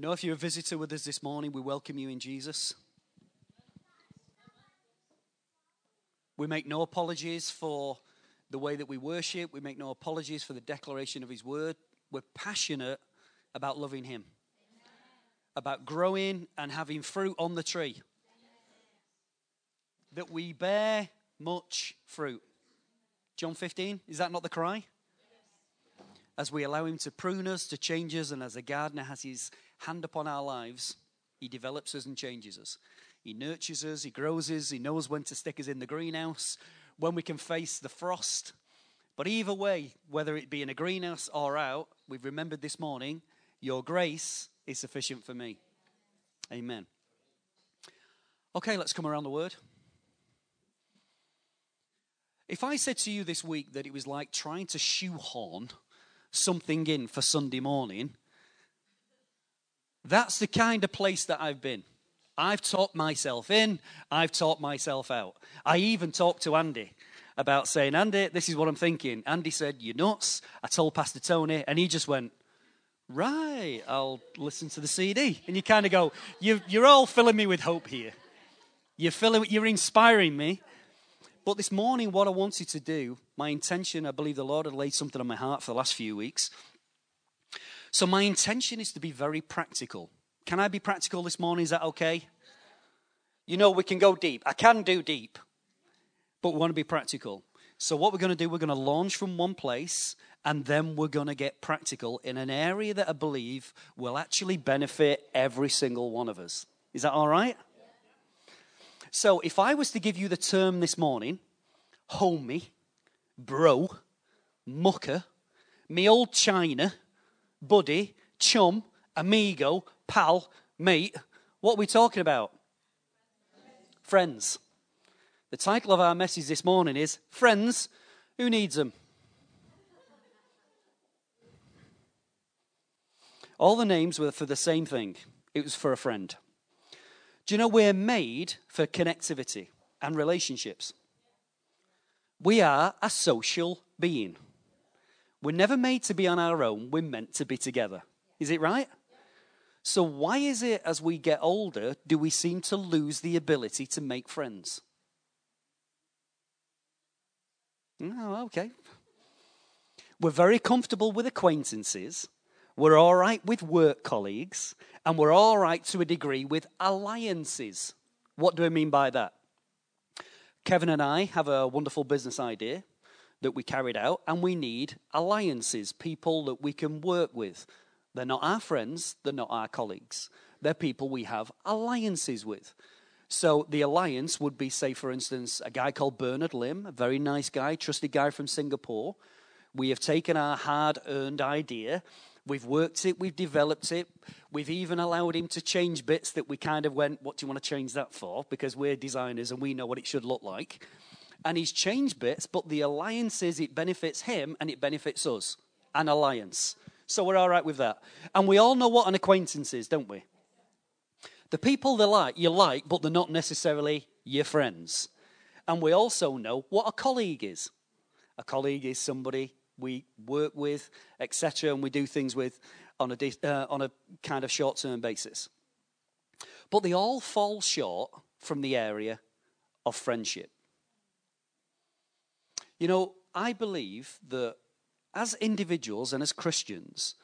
Know if you're a visitor with us this morning, we welcome you in Jesus. We make no apologies for the way that we worship. We make no apologies for the declaration of His word. We're passionate about loving Him, about growing and having fruit on the tree. That we bear much fruit. John 15, is that not the cry? As we allow Him to prune us, to change us, and as a gardener has His hand upon our lives, He develops us and changes us. He nurtures us, He grows us, He knows when to stick us in the greenhouse, when we can face the frost. But either way, whether it be in a greenhouse or out, we've remembered this morning, your grace is sufficient for me. Amen. Okay, let's come around the word. If I said to you this week that it was like trying to shoehorn something in for Sunday morning, that's the kind of place that I've been. I've talked myself in, I've talked myself out. I even talked to Andy about saying, Andy, this is what I'm thinking. Andy said, You're nuts. I told Pastor Tony, and he just went, Right, I'll listen to the CD. And you kind of go, you, You're all filling me with hope here. You're, filling, you're inspiring me. But this morning, what I wanted to do, my intention, I believe the Lord had laid something on my heart for the last few weeks. So, my intention is to be very practical. Can I be practical this morning? Is that okay? You know, we can go deep. I can do deep, but we want to be practical. So, what we're going to do, we're going to launch from one place and then we're going to get practical in an area that I believe will actually benefit every single one of us. Is that all right? So, if I was to give you the term this morning, homie, bro, mucker, me old China, buddy, chum, amigo, pal, mate. What are we talking about? Friends. The title of our message this morning is Friends Who Needs Them? All the names were for the same thing it was for a friend. Do you know we're made for connectivity and relationships? We are a social being. We're never made to be on our own, we're meant to be together. Is it right? So, why is it as we get older do we seem to lose the ability to make friends? Oh, okay. We're very comfortable with acquaintances. We're all right with work colleagues. And we're all right to a degree with alliances. What do I mean by that? Kevin and I have a wonderful business idea that we carried out, and we need alliances, people that we can work with, they're not our friends, they're not our colleagues. They're people we have alliances with. So the alliance would be, say, for instance, a guy called Bernard Lim, a very nice guy, trusted guy from Singapore. We have taken our hard earned idea, we've worked it, we've developed it, we've even allowed him to change bits that we kind of went, What do you want to change that for? Because we're designers and we know what it should look like. And he's changed bits, but the alliance is it benefits him and it benefits us. An alliance. So we're all right with that. And we all know what an acquaintance is, don't we? The people they like, you like, but they're not necessarily your friends. And we also know what a colleague is. A colleague is somebody we work with, etc., and we do things with on a, uh, on a kind of short term basis. But they all fall short from the area of friendship. You know, I believe that as individuals and as Christians,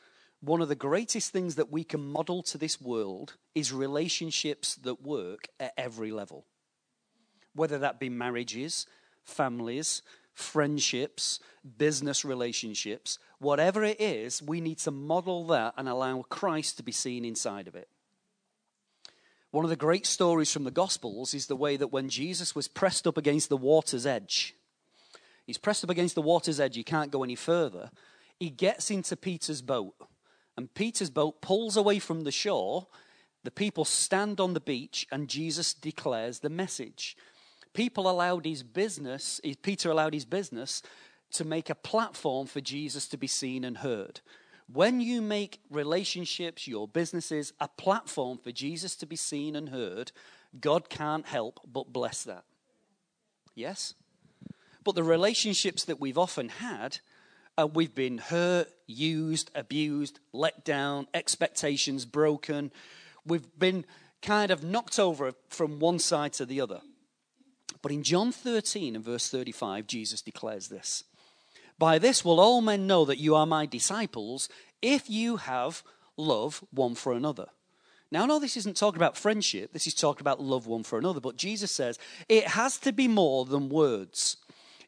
one of the greatest things that we can model to this world is relationships that work at every level. Whether that be marriages, families, friendships, business relationships, whatever it is, we need to model that and allow Christ to be seen inside of it. One of the great stories from the Gospels is the way that when Jesus was pressed up against the water's edge, He's pressed up against the water's edge. He can't go any further. He gets into Peter's boat, and Peter's boat pulls away from the shore. The people stand on the beach, and Jesus declares the message. People allowed his business, Peter allowed his business to make a platform for Jesus to be seen and heard. When you make relationships, your businesses, a platform for Jesus to be seen and heard, God can't help but bless that. Yes? But the relationships that we've often had and we've been hurt, used, abused, let down, expectations broken. We've been kind of knocked over from one side to the other. But in John 13 and verse 35, Jesus declares this By this will all men know that you are my disciples if you have love one for another. Now, I know this isn't talking about friendship, this is talking about love one for another, but Jesus says it has to be more than words.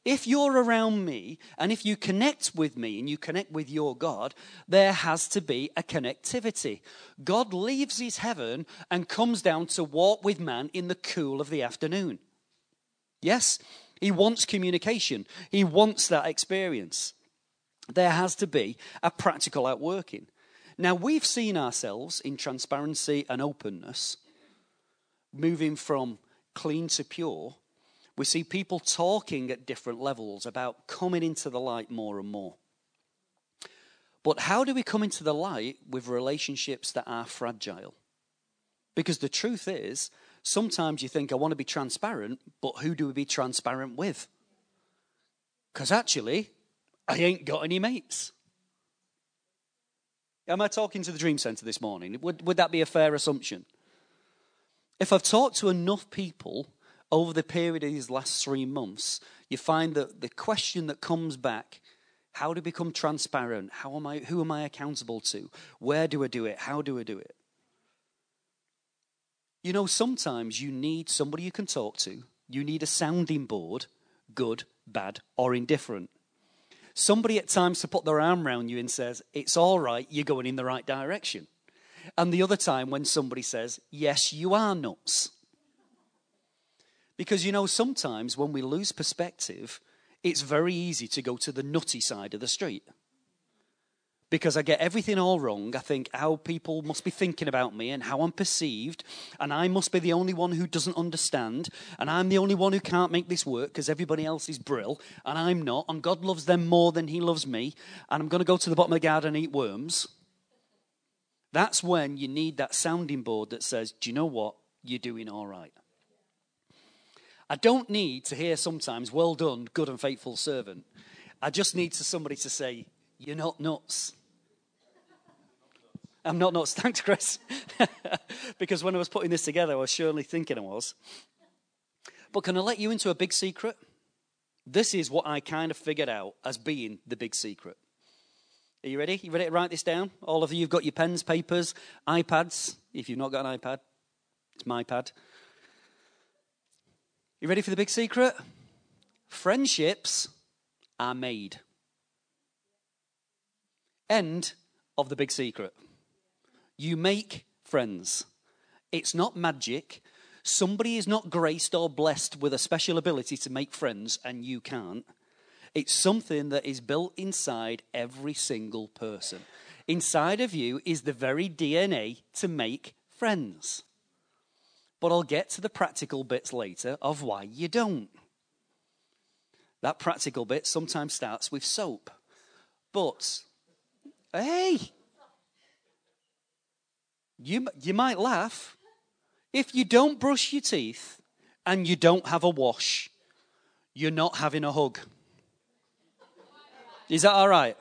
If you're around me and if you connect with me and you connect with your God, there has to be a connectivity. God leaves his heaven and comes down to walk with man in the cool of the afternoon. Yes, he wants communication, he wants that experience. There has to be a practical outworking. Now, we've seen ourselves in transparency and openness moving from clean to pure. We see people talking at different levels about coming into the light more and more. But how do we come into the light with relationships that are fragile? Because the truth is, sometimes you think, I want to be transparent, but who do we be transparent with? Because actually, I ain't got any mates. Am I talking to the Dream Center this morning? Would, would that be a fair assumption? If I've talked to enough people over the period of these last three months, you find that the question that comes back how to become transparent? How am I, who am I accountable to? Where do I do it? How do I do it? You know, sometimes you need somebody you can talk to. You need a sounding board, good, bad, or indifferent somebody at times to put their arm around you and says, It's all right, you're going in the right direction. And the other time when somebody says, Yes, you are nuts. Because you know, sometimes when we lose perspective, it's very easy to go to the nutty side of the street because I get everything all wrong. I think how people must be thinking about me and how I'm perceived, and I must be the only one who doesn't understand, and I'm the only one who can't make this work because everybody else is brill, and I'm not, and God loves them more than He loves me, and I'm going to go to the bottom of the garden and eat worms. That's when you need that sounding board that says, Do you know what? You're doing all right. I don't need to hear sometimes, Well done, good and faithful servant. I just need to somebody to say, You're not nuts. I'm not nuts. Thanks, Chris. because when I was putting this together, I was surely thinking I was. But can I let you into a big secret? This is what I kind of figured out as being the big secret. Are you ready? You ready to write this down? All of you have got your pens, papers, iPads. If you've not got an iPad, it's my pad. You ready for the big secret? Friendships are made. End of the big secret. You make friends. It's not magic. Somebody is not graced or blessed with a special ability to make friends, and you can't. It's something that is built inside every single person. Inside of you is the very DNA to make friends. But I'll get to the practical bits later of why you don't. That practical bit sometimes starts with soap. But, hey, you, you might laugh. If you don't brush your teeth and you don't have a wash, you're not having a hug. Is that all right?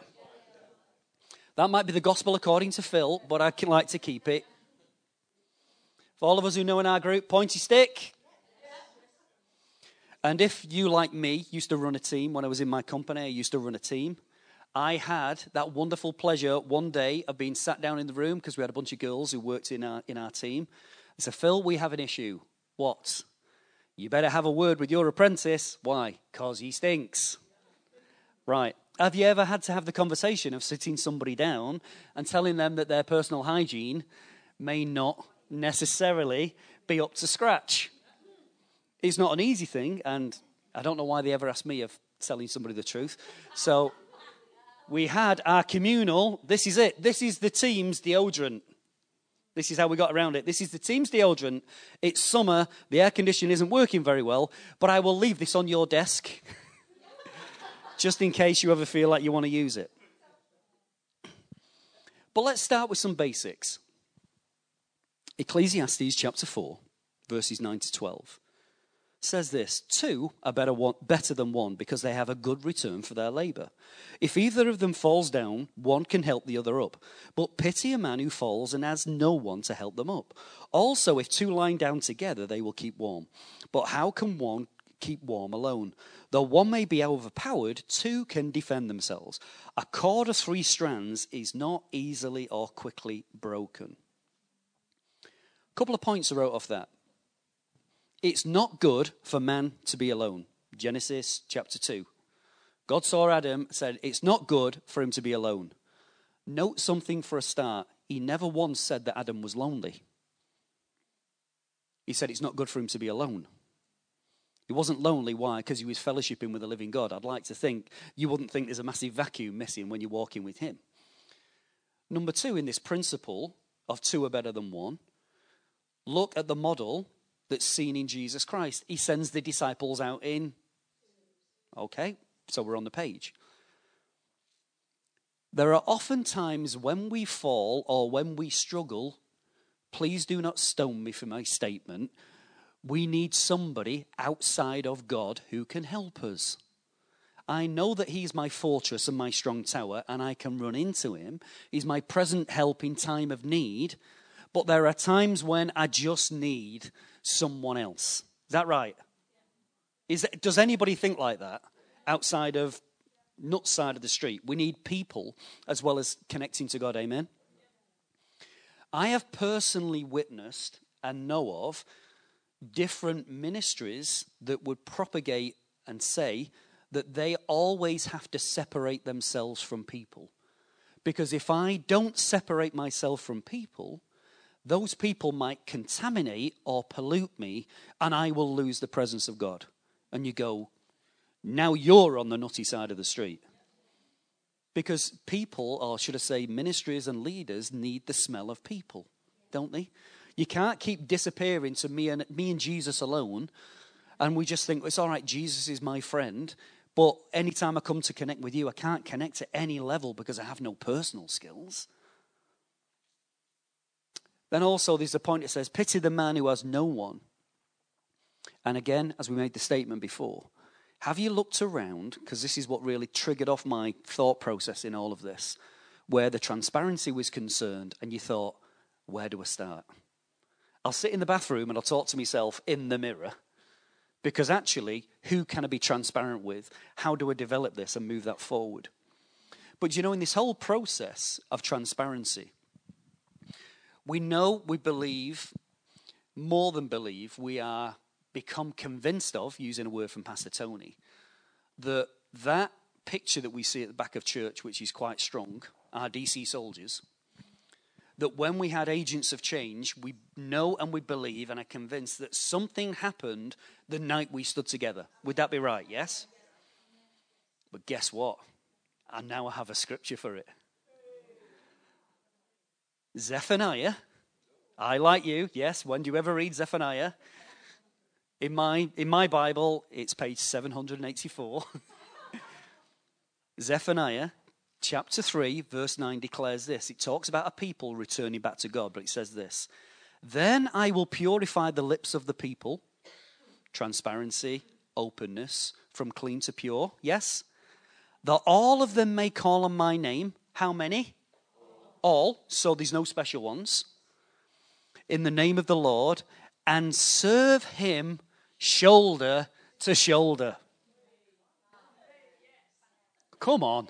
That might be the gospel according to Phil, but I can like to keep it. For all of us who know in our group, pointy stick. And if you, like me, used to run a team when I was in my company, I used to run a team. I had that wonderful pleasure one day of being sat down in the room because we had a bunch of girls who worked in our, in our team. I said, Phil, we have an issue. What? You better have a word with your apprentice. Why? Because he stinks. Right. Have you ever had to have the conversation of sitting somebody down and telling them that their personal hygiene may not necessarily be up to scratch? It's not an easy thing, and I don't know why they ever asked me of telling somebody the truth. So we had our communal. This is it. This is the team's deodorant. This is how we got around it. This is the team's deodorant. It's summer. The air conditioning isn't working very well, but I will leave this on your desk just in case you ever feel like you want to use it. But let's start with some basics. Ecclesiastes chapter 4, verses 9 to 12. Says this two are better, one, better than one because they have a good return for their labor. If either of them falls down, one can help the other up. But pity a man who falls and has no one to help them up. Also, if two lie down together, they will keep warm. But how can one keep warm alone? Though one may be overpowered, two can defend themselves. A cord of three strands is not easily or quickly broken. A couple of points I wrote off that. It's not good for man to be alone. Genesis chapter 2. God saw Adam, said, It's not good for him to be alone. Note something for a start. He never once said that Adam was lonely. He said it's not good for him to be alone. He wasn't lonely. Why? Because he was fellowshipping with the living God. I'd like to think you wouldn't think there's a massive vacuum missing when you're walking with him. Number two, in this principle of two are better than one, look at the model that's seen in Jesus Christ. He sends the disciples out in. Okay, so we're on the page. There are often times when we fall or when we struggle. Please do not stone me for my statement. We need somebody outside of God who can help us. I know that He's my fortress and my strong tower, and I can run into Him. He's my present help in time of need. But there are times when I just need someone else. Is that right? Is, that, does anybody think like that outside of not side of the street? We need people as well as connecting to God. Amen. I have personally witnessed and know of different ministries that would propagate and say that they always have to separate themselves from people. Because if I don't separate myself from people, those people might contaminate or pollute me, and I will lose the presence of God. And you go, now you're on the nutty side of the street. Because people, or should I say, ministries and leaders need the smell of people, don't they? You can't keep disappearing to me and, me and Jesus alone, and we just think, it's all right, Jesus is my friend, but anytime I come to connect with you, I can't connect at any level because I have no personal skills. Then also, there's a point that says, Pity the man who has no one. And again, as we made the statement before, have you looked around? Because this is what really triggered off my thought process in all of this, where the transparency was concerned, and you thought, Where do I start? I'll sit in the bathroom and I'll talk to myself in the mirror. Because actually, who can I be transparent with? How do I develop this and move that forward? But you know, in this whole process of transparency, we know, we believe, more than believe, we are become convinced of, using a word from Pastor Tony, that that picture that we see at the back of church, which is quite strong, our DC soldiers, that when we had agents of change, we know and we believe and are convinced that something happened the night we stood together. Would that be right? Yes? But guess what? I now I have a scripture for it. Zephaniah. I, like you, yes, when do you ever read Zephaniah? In my, in my Bible, it's page 784. Zephaniah chapter 3, verse 9 declares this. It talks about a people returning back to God, but it says this Then I will purify the lips of the people, transparency, openness, from clean to pure. Yes? That all of them may call on my name. How many? All, so there's no special ones, in the name of the Lord and serve him shoulder to shoulder. Come on.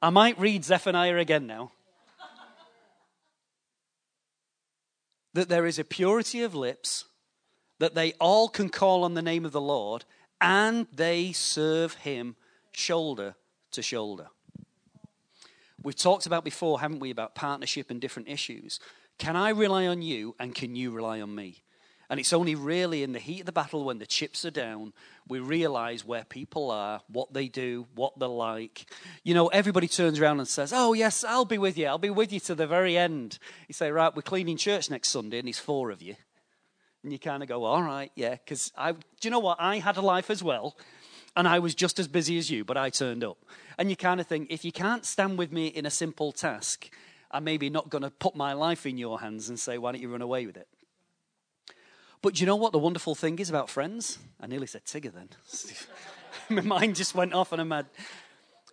I might read Zephaniah again now. that there is a purity of lips, that they all can call on the name of the Lord, and they serve him shoulder to shoulder. We've talked about before, haven't we, about partnership and different issues. Can I rely on you and can you rely on me? And it's only really in the heat of the battle when the chips are down, we realize where people are, what they do, what they're like. You know, everybody turns around and says, Oh, yes, I'll be with you. I'll be with you to the very end. You say, Right, we're cleaning church next Sunday, and there's four of you. And you kind of go, All right, yeah, because I, do you know what? I had a life as well and I was just as busy as you, but I turned up. And you kind of think, if you can't stand with me in a simple task, I'm maybe not going to put my life in your hands and say, why don't you run away with it? But do you know what the wonderful thing is about friends? I nearly said Tigger then. My mind just went off and I'm mad.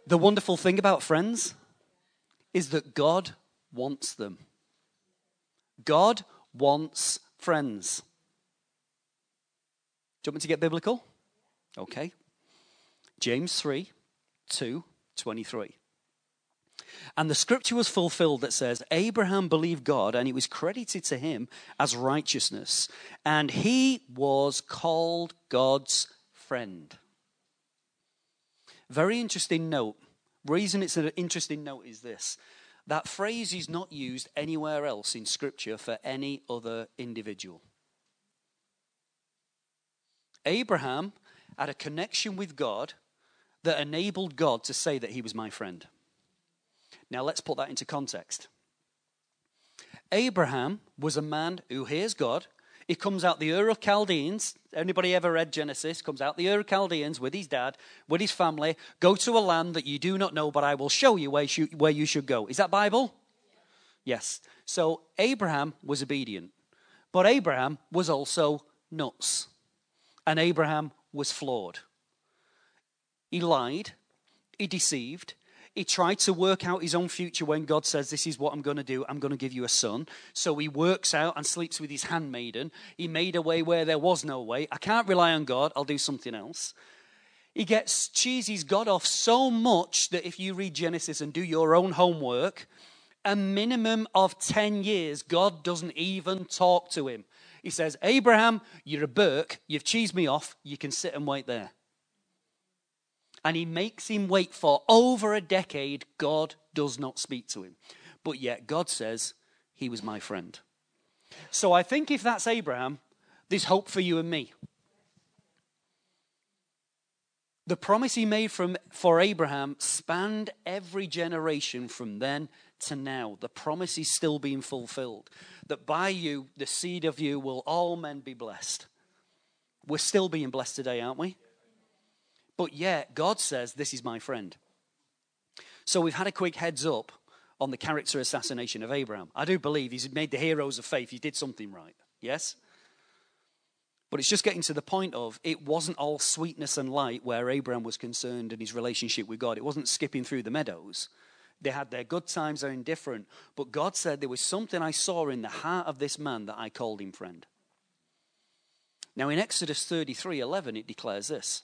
The wonderful thing about friends is that God wants them. God wants friends. Do you want me to get biblical? Okay. James 3 2 23. And the scripture was fulfilled that says, Abraham believed God, and it was credited to him as righteousness. And he was called God's friend. Very interesting note. Reason it's an interesting note is this that phrase is not used anywhere else in scripture for any other individual. Abraham had a connection with God that enabled God to say that he was my friend. Now let's put that into context. Abraham was a man who hears God. He comes out the Ur of Chaldeans. Anybody ever read Genesis? Comes out the Ur of Chaldeans with his dad, with his family. Go to a land that you do not know, but I will show you where you, where you should go. Is that Bible? Yes. So Abraham was obedient, but Abraham was also nuts, and Abraham was flawed. He lied, he deceived, he tried to work out his own future when God says, This is what I'm going to do. I'm going to give you a son. So he works out and sleeps with his handmaiden. He made a way where there was no way. I can't rely on God. I'll do something else. He gets cheeses God off so much that if you read Genesis and do your own homework, a minimum of 10 years, God doesn't even talk to him. He says, Abraham, you're a Burke. You've cheesed me off. You can sit and wait there and he makes him wait for over a decade. God does not speak to him. But yet, God says, He was my friend. So I think if that's Abraham, there's hope for you and me. The promise he made from, for Abraham spanned every generation from then to now. The promise is still being fulfilled. That by you, the seed of you, will all men be blessed. We're still being blessed today, aren't we? But yet, God says, This is my friend. So we've had a quick heads up on the character assassination of Abraham. I do believe he's made the heroes of faith. He did something right. Yes? But it's just getting to the point of it wasn't all sweetness and light where Abraham was concerned in his relationship with God. It wasn't skipping through the meadows. They had their good times, they're indifferent. But God said there was something I saw in the heart of this man that I called him friend. Now in Exodus 33 11, it declares this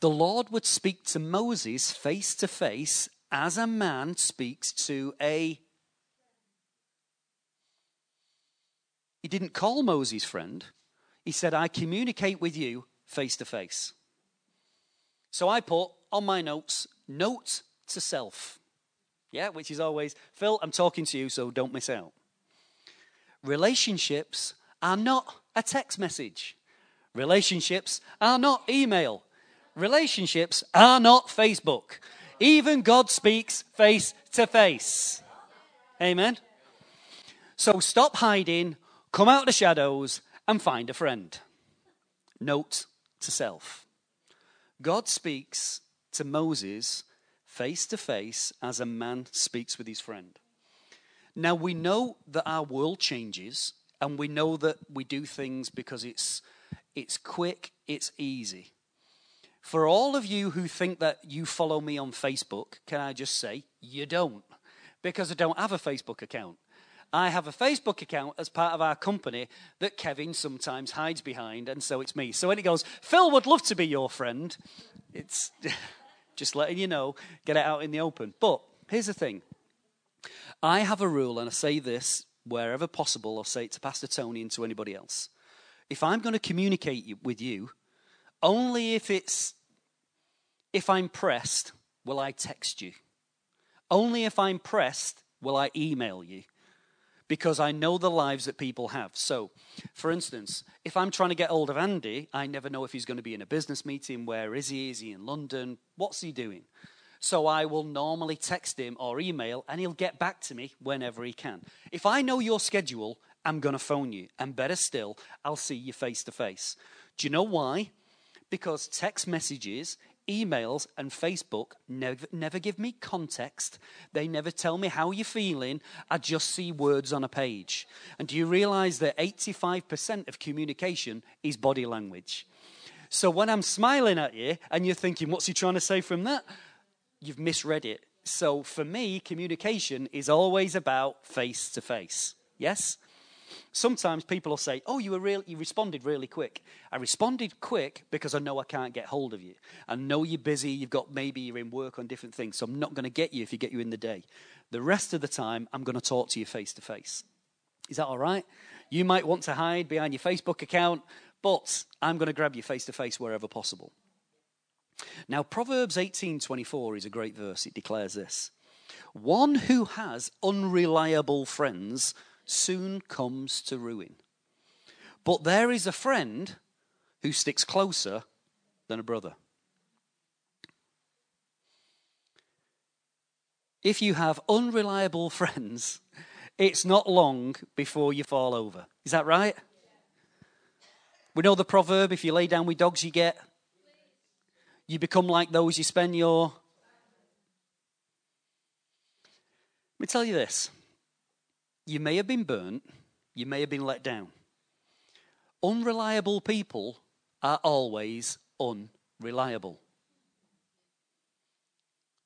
the Lord would speak to Moses face to face as a man speaks to a. He didn't call Moses friend. He said, I communicate with you face to face. So I put on my notes, note to self. Yeah, which is always, Phil, I'm talking to you, so don't miss out. Relationships are not a text message. Relationships are not email. Relationships are not Facebook. Even God speaks face to face. Amen. So stop hiding, come out of the shadows, and find a friend. Note to self God speaks to Moses face to face as a man speaks with his friend. Now we know that our world changes, and we know that we do things because it's, it's quick, it's easy. For all of you who think that you follow me on Facebook, can I just say you don't? Because I don't have a Facebook account. I have a Facebook account as part of our company that Kevin sometimes hides behind, and so it's me. So when he goes, Phil would love to be your friend, it's just letting you know, get it out in the open. But here's the thing I have a rule, and I say this wherever possible, I'll say it to Pastor Tony and to anybody else. If I'm going to communicate with you, only if it's if I'm pressed, will I text you. Only if I'm pressed will I email you because I know the lives that people have. So, for instance, if I'm trying to get hold of Andy, I never know if he's going to be in a business meeting. Where is he? Is he in London? What's he doing? So I will normally text him or email, and he'll get back to me whenever he can. If I know your schedule, I'm going to phone you. And better still, I'll see you face to face. Do you know why? Because text messages emails and Facebook never, never give me context. They never tell me how you're feeling. I just see words on a page. And do you realize that 85% of communication is body language? So when I'm smiling at you and you're thinking, what's he trying to say from that? You've misread it. So for me, communication is always about face to face. Yes? Sometimes people will say, "Oh, you were real. You responded really quick." I responded quick because I know I can't get hold of you. I know you're busy. You've got maybe you're in work on different things, so I'm not going to get you if you get you in the day. The rest of the time, I'm going to talk to you face to face. Is that all right? You might want to hide behind your Facebook account, but I'm going to grab you face to face wherever possible. Now, Proverbs 18:24 is a great verse. It declares this: "One who has unreliable friends soon comes to ruin. But there is a friend who sticks closer than a brother. If you have unreliable friends, it's not long before you fall over. Is that right? We know the proverb if you lay down with dogs, you get. You become like those you spend your. Let me tell you this you may have been burnt, you may have been let down. Unreliable people are always unreliable.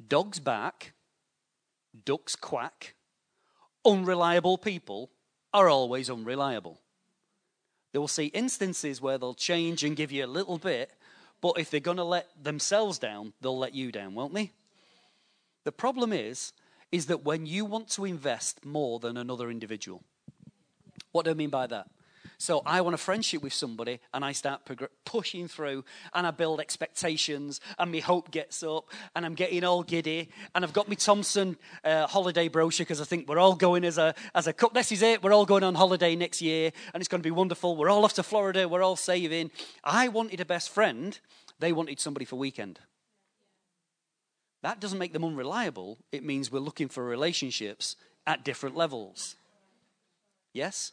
Dogs bark, ducks quack. Unreliable people are always unreliable. They will see instances where they'll change and give you a little bit, but if they're going to let themselves down, they'll let you down, won't they? The problem is, is that when you want to invest more than another individual. What do I mean by that? So I want a friendship with somebody and I start pushing through and I build expectations and my hope gets up and I'm getting all giddy and I've got my Thomson uh, holiday brochure because I think we're all going as a, as a couple. This is it. We're all going on holiday next year and it's going to be wonderful. We're all off to Florida. We're all saving. I wanted a best friend. They wanted somebody for weekend. That doesn't make them unreliable. It means we're looking for relationships at different levels. Yes?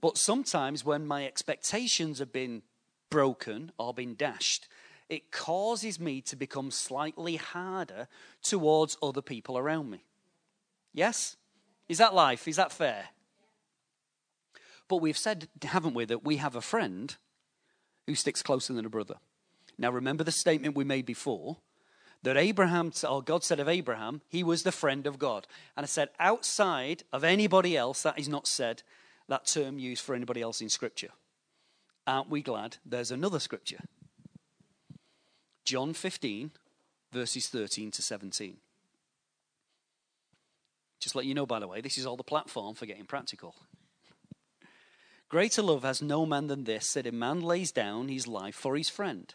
But sometimes when my expectations have been broken or been dashed, it causes me to become slightly harder towards other people around me. Yes? Is that life? Is that fair? But we've said, haven't we, that we have a friend who sticks closer than a brother. Now, remember the statement we made before that Abraham, or God said of Abraham, he was the friend of God. And I said, outside of anybody else, that is not said, that term used for anybody else in Scripture. Aren't we glad there's another Scripture? John 15, verses 13 to 17. Just let you know, by the way, this is all the platform for getting practical. Greater love has no man than this, that a man lays down his life for his friend.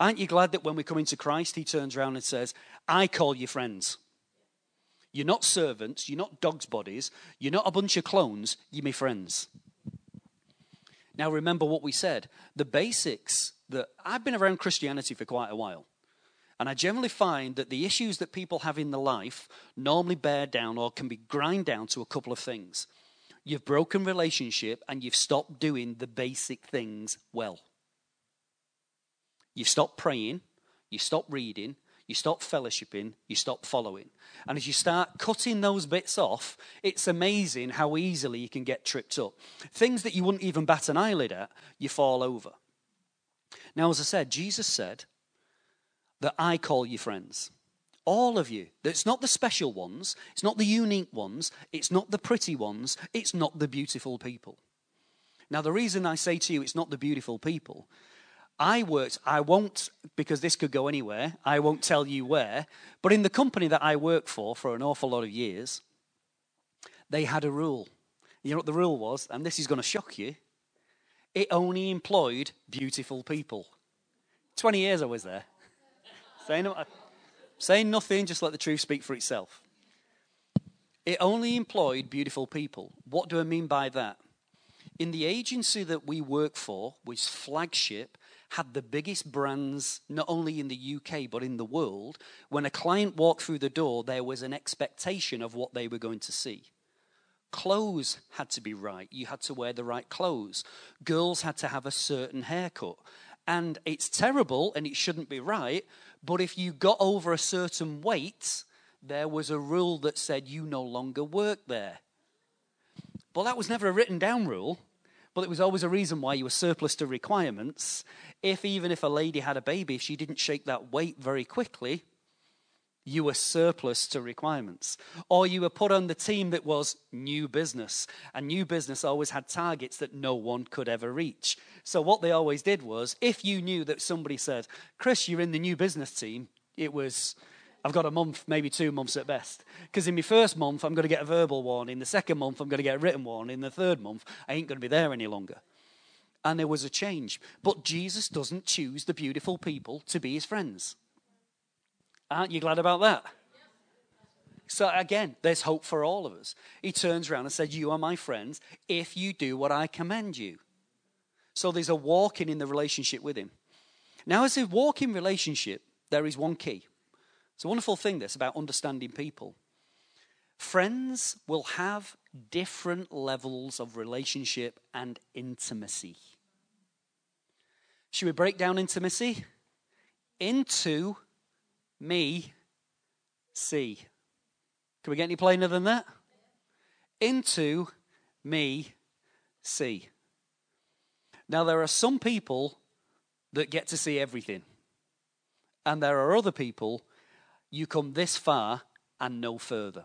Aren't you glad that when we come into Christ, He turns around and says, I call you friends? You're not servants, you're not dog's bodies, you're not a bunch of clones, you're my friends. Now, remember what we said. The basics that I've been around Christianity for quite a while. And I generally find that the issues that people have in their life normally bear down or can be grind down to a couple of things. You've broken relationship and you've stopped doing the basic things well. You stop praying, you stop reading, you stop fellowshipping, you stop following. And as you start cutting those bits off, it's amazing how easily you can get tripped up. Things that you wouldn't even bat an eyelid at, you fall over. Now, as I said, Jesus said that I call you friends. All of you. It's not the special ones, it's not the unique ones, it's not the pretty ones, it's not the beautiful people. Now, the reason I say to you it's not the beautiful people I worked, I won't, because this could go anywhere, I won't tell you where, but in the company that I worked for for an awful lot of years, they had a rule. You know what the rule was? And this is going to shock you. It only employed beautiful people. 20 years I was there. Saying Saying nothing, just let the truth speak for itself. It only employed beautiful people. What do I mean by that? In the agency that we work for, which flagship, had the biggest brands not only in the UK but in the world. When a client walked through the door, there was an expectation of what they were going to see. Clothes had to be right. You had to wear the right clothes. Girls had to have a certain haircut. And it's terrible and it shouldn't be right, but if you got over a certain weight, there was a rule that said you no longer work there. Well, that was never a written down rule, but it was always a reason why you were surplus to requirements. If even if a lady had a baby, if she didn't shake that weight very quickly, you were surplus to requirements. Or you were put on the team that was new business. And new business always had targets that no one could ever reach. So what they always did was if you knew that somebody said, Chris, you're in the new business team, it was, I've got a month, maybe two months at best. Because in my first month, I'm going to get a verbal warning. In the second month, I'm going to get a written warning. In the third month, I ain't going to be there any longer. And there was a change. But Jesus doesn't choose the beautiful people to be his friends. Aren't you glad about that? So again, there's hope for all of us. He turns around and says, You are my friends if you do what I command you. So there's a walking in the relationship with him. Now, as a walking relationship, there is one key. It's a wonderful thing, this, about understanding people. Friends will have different levels of relationship and intimacy. Should we break down intimacy? Into me, see. Can we get any plainer than that? Into me, see. Now, there are some people that get to see everything, and there are other people you come this far and no further.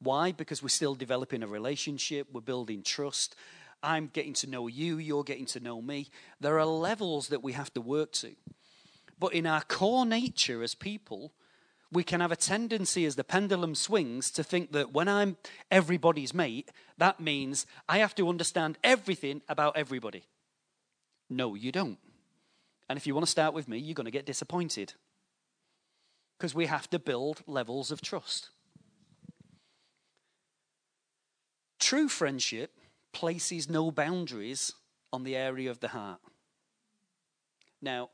Why? Because we're still developing a relationship, we're building trust. I'm getting to know you, you're getting to know me. There are levels that we have to work to. But in our core nature as people, we can have a tendency as the pendulum swings to think that when I'm everybody's mate, that means I have to understand everything about everybody. No, you don't. And if you want to start with me, you're going to get disappointed. Because we have to build levels of trust. True friendship places no boundaries on the area of the heart. Now,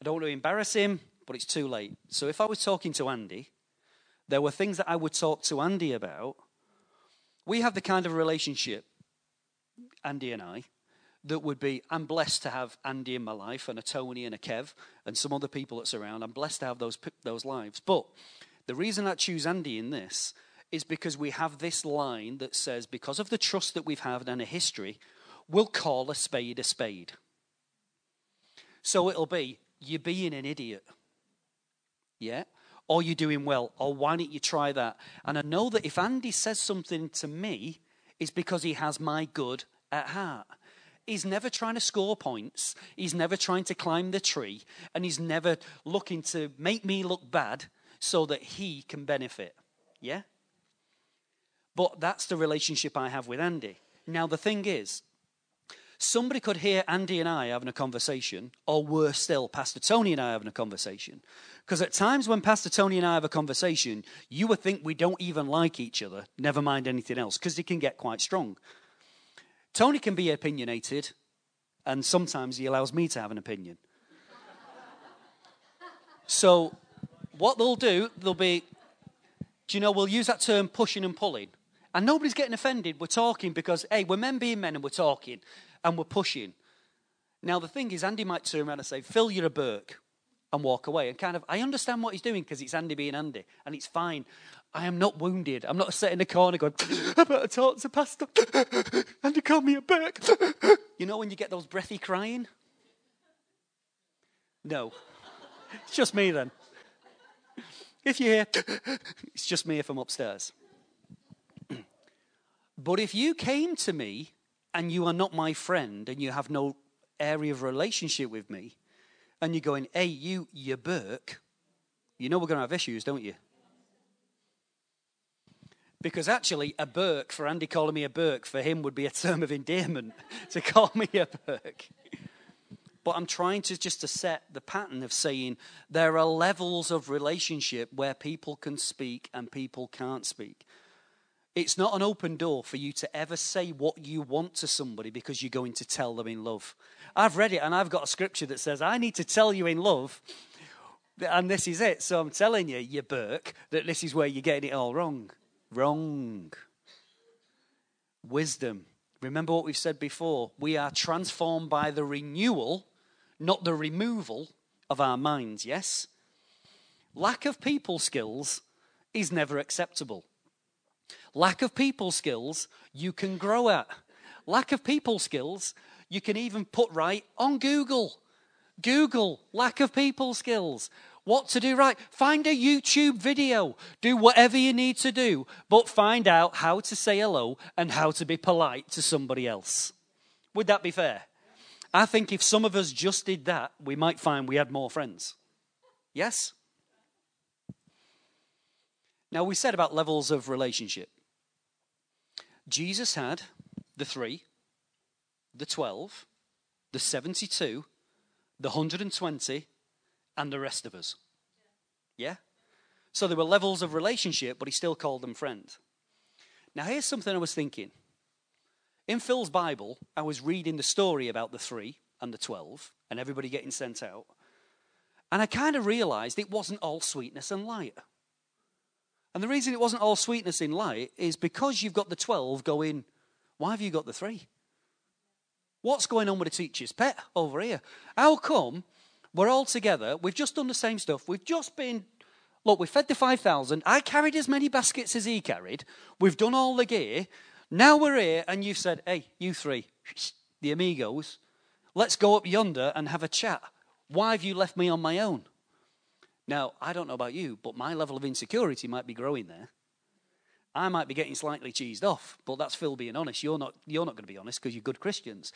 I don't want to embarrass him, but it's too late. So if I was talking to Andy, there were things that I would talk to Andy about. We have the kind of relationship, Andy and I, that would be I'm blessed to have Andy in my life and a Tony and a Kev and some other people that's around. I'm blessed to have those those lives. But the reason I choose Andy in this is because we have this line that says because of the trust that we've had and a history, we'll call a spade a spade. So it'll be you're being an idiot. Yeah? Or you're doing well. Or why don't you try that? And I know that if Andy says something to me, it's because he has my good at heart. He's never trying to score points. He's never trying to climb the tree. And he's never looking to make me look bad so that he can benefit. Yeah? But that's the relationship I have with Andy. Now, the thing is, somebody could hear Andy and I having a conversation, or worse still, Pastor Tony and I having a conversation. Because at times when Pastor Tony and I have a conversation, you would think we don't even like each other, never mind anything else, because it can get quite strong. Tony can be opinionated, and sometimes he allows me to have an opinion. so, what they'll do, they'll be, do you know, we'll use that term pushing and pulling. And nobody's getting offended. We're talking because, hey, we're men being men and we're talking and we're pushing. Now, the thing is, Andy might turn around and say, Phil, you're a Burke, and walk away. And kind of, I understand what he's doing because it's Andy being Andy, and it's fine. I am not wounded. I'm not sitting in the corner going, I better talk to Pastor. Andy called me a Burke. you know when you get those breathy crying? No. It's just me then. If you hear, it's just me if I'm upstairs. but if you came to me and you are not my friend and you have no area of relationship with me, and you're going, hey, you, you Burke, you know we're going to have issues, don't you? Because actually, a Burke, for Andy calling me a Burke, for him would be a term of endearment to call me a Burke. But I'm trying to just to set the pattern of saying there are levels of relationship where people can speak and people can't speak. It's not an open door for you to ever say what you want to somebody because you're going to tell them in love. I've read it and I've got a scripture that says, I need to tell you in love, and this is it. So I'm telling you, you Burke, that this is where you're getting it all wrong. Wrong. Wisdom. Remember what we've said before. We are transformed by the renewal, not the removal of our minds, yes? Lack of people skills is never acceptable. Lack of people skills, you can grow at. Lack of people skills, you can even put right on Google. Google, lack of people skills. What to do right. Find a YouTube video. Do whatever you need to do, but find out how to say hello and how to be polite to somebody else. Would that be fair? I think if some of us just did that, we might find we had more friends. Yes? Now, we said about levels of relationship. Jesus had the three, the 12, the 72, the 120, and the rest of us. Yeah? So there were levels of relationship, but he still called them friend. Now, here's something I was thinking. In Phil's Bible, I was reading the story about the three and the 12 and everybody getting sent out. And I kind of realized it wasn't all sweetness and light. And the reason it wasn't all sweetness in light is because you've got the 12 going, why have you got the three? What's going on with the teacher's pet over here? How come we're all together? We've just done the same stuff. We've just been, look, we fed the 5,000. I carried as many baskets as he carried. We've done all the gear. Now we're here, and you've said, hey, you three, the amigos, let's go up yonder and have a chat. Why have you left me on my own? Now, I don't know about you, but my level of insecurity might be growing there. I might be getting slightly cheesed off, but that's Phil being honest. You're not, you're not going to be honest because you're good Christians.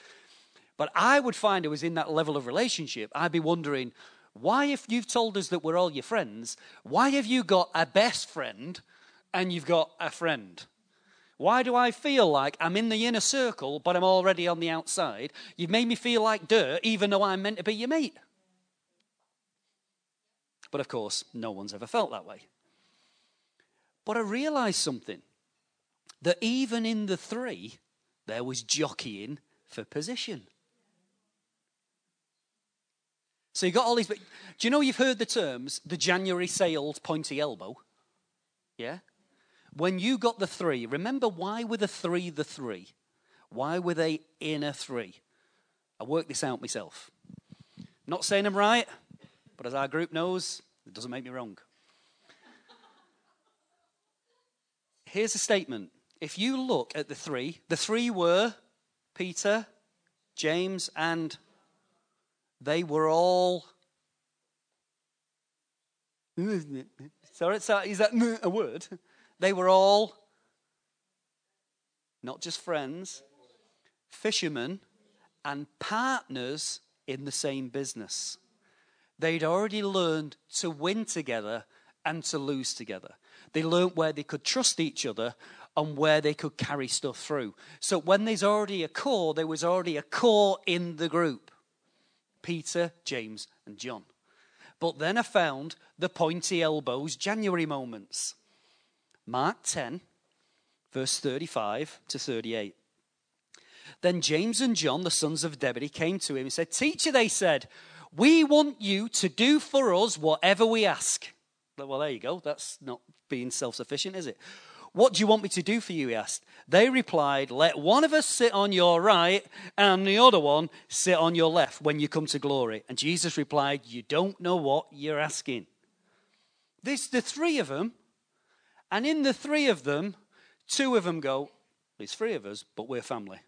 But I would find it was in that level of relationship, I'd be wondering, why, if you've told us that we're all your friends, why have you got a best friend and you've got a friend? Why do I feel like I'm in the inner circle, but I'm already on the outside? You've made me feel like dirt, even though I'm meant to be your mate. But of course, no one's ever felt that way. But I realized something that even in the three, there was jockeying for position. So you got all these. But Do you know you've heard the terms the January sales pointy elbow? Yeah? When you got the three, remember why were the three the three? Why were they in a three? I worked this out myself. Not saying I'm right, but as our group knows, it doesn't make me wrong. Here's a statement. If you look at the three, the three were Peter, James, and they were all. Sorry, sorry, is that a word? They were all not just friends, fishermen, and partners in the same business. They'd already learned to win together and to lose together. They learned where they could trust each other and where they could carry stuff through. So when there's already a core, there was already a core in the group Peter, James, and John. But then I found the pointy elbows January moments. Mark 10, verse 35 to 38. Then James and John, the sons of Zebedee, came to him and said, Teacher, they said, we want you to do for us whatever we ask. Well, there you go. That's not being self sufficient, is it? What do you want me to do for you? He asked. They replied, Let one of us sit on your right and the other one sit on your left when you come to glory. And Jesus replied, You don't know what you're asking. There's the three of them, and in the three of them, two of them go, There's three of us, but we're family.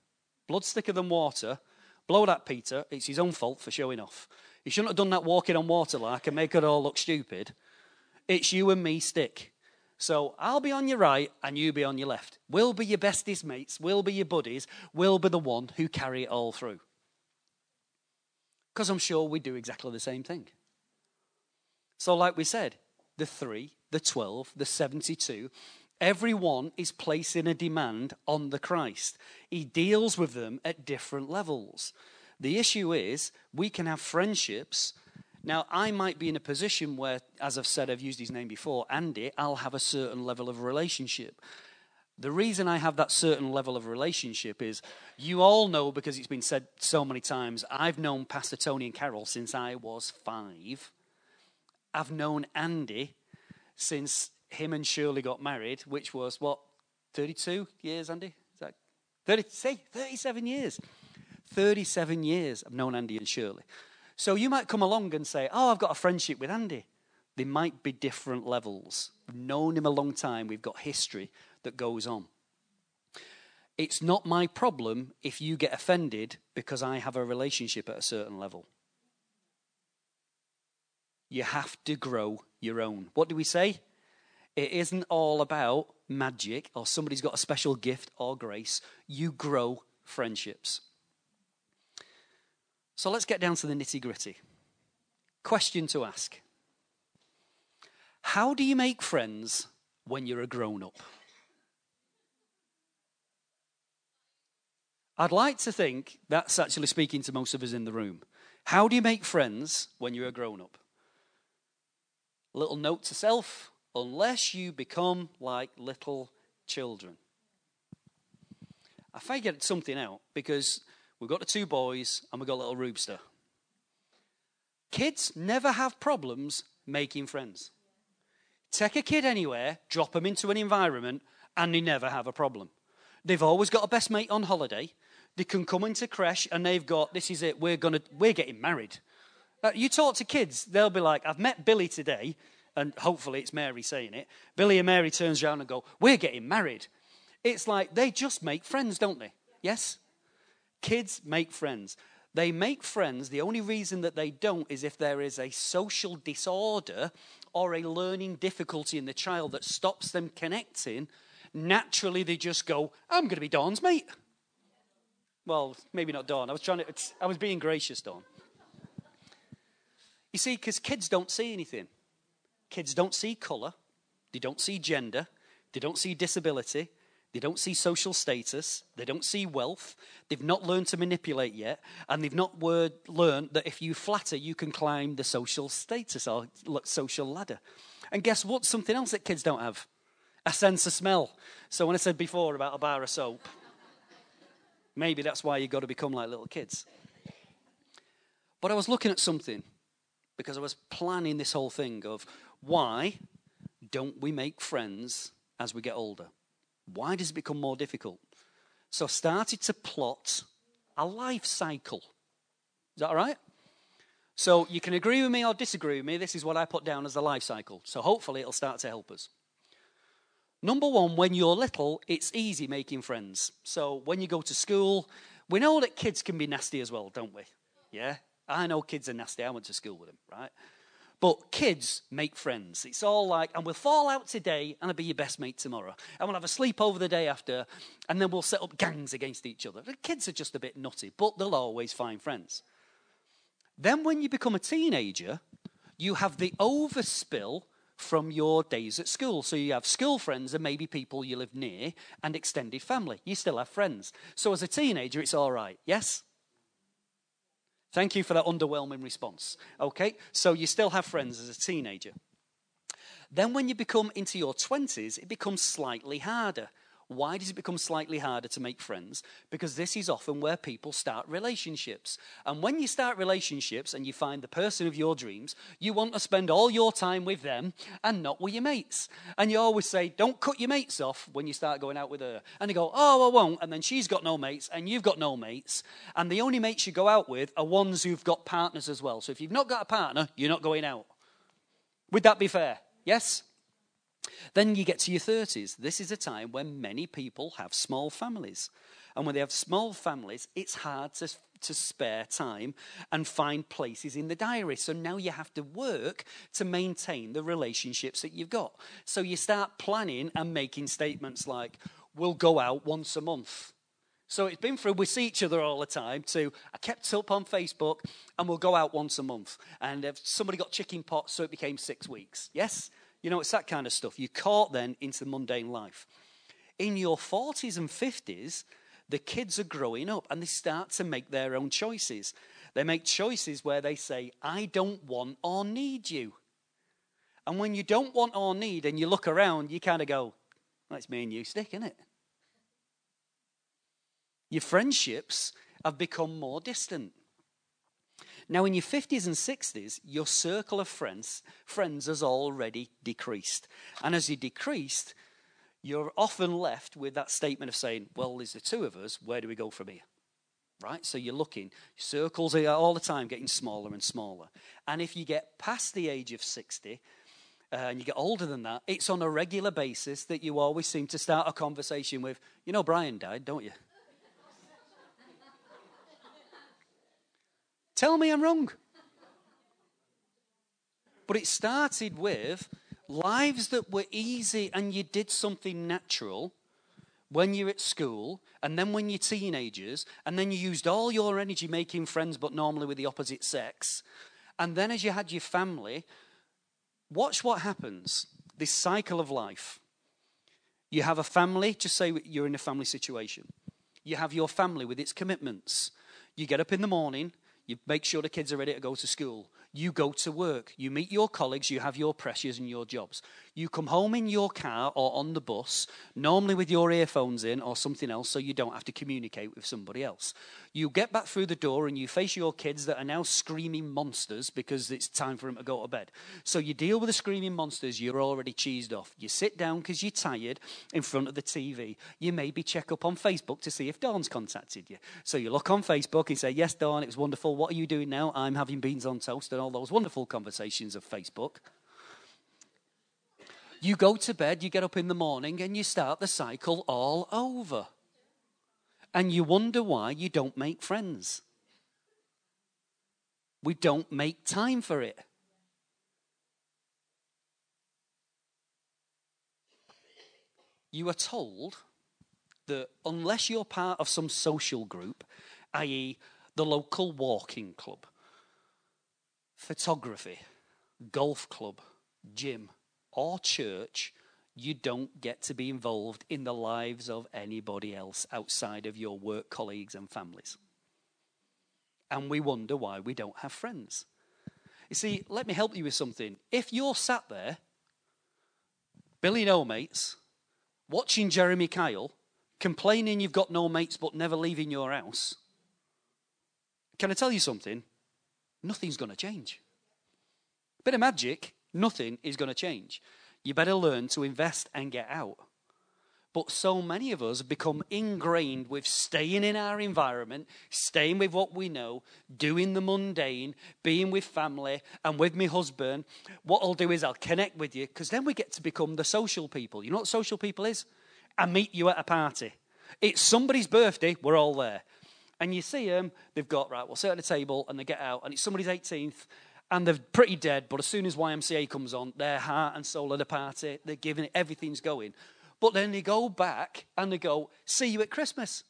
Blood's thicker than water. Blow that, Peter. It's his own fault for showing off. He shouldn't have done that walking on water like and make it all look stupid. It's you and me stick. So I'll be on your right and you be on your left. We'll be your bestest mates. We'll be your buddies. We'll be the one who carry it all through. Because I'm sure we do exactly the same thing. So, like we said, the three, the 12, the 72, everyone is placing a demand on the Christ. He deals with them at different levels. The issue is we can have friendships. Now, I might be in a position where, as I've said, I've used his name before, Andy, I'll have a certain level of relationship. The reason I have that certain level of relationship is you all know, because it's been said so many times, I've known Pastor Tony and Carol since I was five. I've known Andy since him and Shirley got married, which was what, 32 years, Andy? Is that 30, say 37 years. 37 years I've known Andy and Shirley. So you might come along and say, Oh, I've got a friendship with Andy. They might be different levels. We've known him a long time, we've got history that goes on. It's not my problem if you get offended because I have a relationship at a certain level. You have to grow your own. What do we say? It isn't all about magic or somebody's got a special gift or grace. You grow friendships. So let's get down to the nitty gritty. Question to ask How do you make friends when you're a grown up? I'd like to think that's actually speaking to most of us in the room. How do you make friends when you're a grown up? Little note to self unless you become like little children. I figured something out because we've got the two boys and we've got little Roobster. Kids never have problems making friends. Take a kid anywhere, drop them into an environment, and they never have a problem. They've always got a best mate on holiday. They can come into creche and they've got, this is it, we're, gonna, we're getting married. Uh, you talk to kids, they'll be like, I've met Billy today, and hopefully it's Mary saying it. Billy and Mary turns around and go, we're getting married. It's like they just make friends, don't they? Yes? Kids make friends. They make friends. The only reason that they don't is if there is a social disorder or a learning difficulty in the child that stops them connecting. Naturally, they just go, I'm going to be Dawn's mate. Well, maybe not Dawn. I was trying to, I was being gracious, Dawn. You see, because kids don't see anything. Kids don't see colour, they don't see gender, they don't see disability, they don't see social status, they don't see wealth, they've not learned to manipulate yet, and they've not word, learned that if you flatter, you can climb the social status or social ladder. And guess what? Something else that kids don't have a sense of smell. So, when I said before about a bar of soap, maybe that's why you've got to become like little kids. But I was looking at something because I was planning this whole thing of why don't we make friends as we get older? Why does it become more difficult? So I started to plot a life cycle. Is that all right? So you can agree with me or disagree with me. This is what I put down as the life cycle. So hopefully it'll start to help us. Number one, when you're little, it's easy making friends. So when you go to school, we know that kids can be nasty as well, don't we? Yeah? I know kids are nasty. I went to school with them, right? But kids make friends. It's all like, and we'll fall out today and I'll be your best mate tomorrow. And we'll have a sleepover the day after, and then we'll set up gangs against each other. The kids are just a bit nutty, but they'll always find friends. Then when you become a teenager, you have the overspill from your days at school. So you have school friends and maybe people you live near and extended family. You still have friends. So as a teenager, it's all right. Yes? Thank you for that underwhelming response. Okay, so you still have friends as a teenager. Then, when you become into your 20s, it becomes slightly harder why does it become slightly harder to make friends? Because this is often where people start relationships. And when you start relationships and you find the person of your dreams, you want to spend all your time with them and not with your mates. And you always say, don't cut your mates off when you start going out with her. And they go, oh, I won't. And then she's got no mates and you've got no mates. And the only mates you go out with are ones who've got partners as well. So if you've not got a partner, you're not going out. Would that be fair? Yes? Then you get to your 30s. This is a time when many people have small families. And when they have small families, it's hard to, to spare time and find places in the diary. So now you have to work to maintain the relationships that you've got. So you start planning and making statements like, we'll go out once a month. So it's been through, we see each other all the time, to I kept up on Facebook and we'll go out once a month. And if somebody got chicken pox, so it became six weeks. Yes? You know, it's that kind of stuff. You're caught then into the mundane life. In your 40s and 50s, the kids are growing up and they start to make their own choices. They make choices where they say, I don't want or need you. And when you don't want or need and you look around, you kind of go, that's me and you stick, isn't it? Your friendships have become more distant. Now, in your 50s and 60s, your circle of friends, friends has already decreased. And as you decreased, you're often left with that statement of saying, well, there's the two of us, where do we go from here? Right? So you're looking, circles are all the time getting smaller and smaller. And if you get past the age of 60, uh, and you get older than that, it's on a regular basis that you always seem to start a conversation with, you know, Brian died, don't you? Tell me I'm wrong. But it started with lives that were easy and you did something natural when you're at school and then when you're teenagers and then you used all your energy making friends but normally with the opposite sex. And then as you had your family watch what happens. This cycle of life. You have a family just say you're in a family situation. You have your family with its commitments. You get up in the morning you make sure the kids are ready to go to school. You go to work, you meet your colleagues, you have your pressures and your jobs. You come home in your car or on the bus, normally with your earphones in or something else, so you don't have to communicate with somebody else. You get back through the door and you face your kids that are now screaming monsters because it's time for them to go to bed. So you deal with the screaming monsters, you're already cheesed off. You sit down because you're tired in front of the TV. You maybe check up on Facebook to see if Dawn's contacted you. So you look on Facebook and say, Yes, Dawn, it was wonderful. What are you doing now? I'm having beans on toast and all those wonderful conversations of Facebook. You go to bed, you get up in the morning, and you start the cycle all over. And you wonder why you don't make friends. We don't make time for it. You are told that unless you're part of some social group, i.e., the local walking club, photography, golf club, gym, or church, you don't get to be involved in the lives of anybody else outside of your work colleagues and families. And we wonder why we don't have friends. You see, let me help you with something. If you're sat there, Billy no mates, watching Jeremy Kyle, complaining you've got no mates but never leaving your house, can I tell you something? nothing's going to change. Bit of magic, nothing is going to change. You better learn to invest and get out. But so many of us have become ingrained with staying in our environment, staying with what we know, doing the mundane, being with family and with my husband. What I'll do is I'll connect with you because then we get to become the social people. You know what social people is? I meet you at a party. It's somebody's birthday, we're all there. And you see them, they've got, right, we'll sit at the table and they get out, and it's somebody's 18th, and they're pretty dead, but as soon as YMCA comes on, their heart and soul at the party, they're giving it, everything's going. But then they go back and they go, see you at Christmas.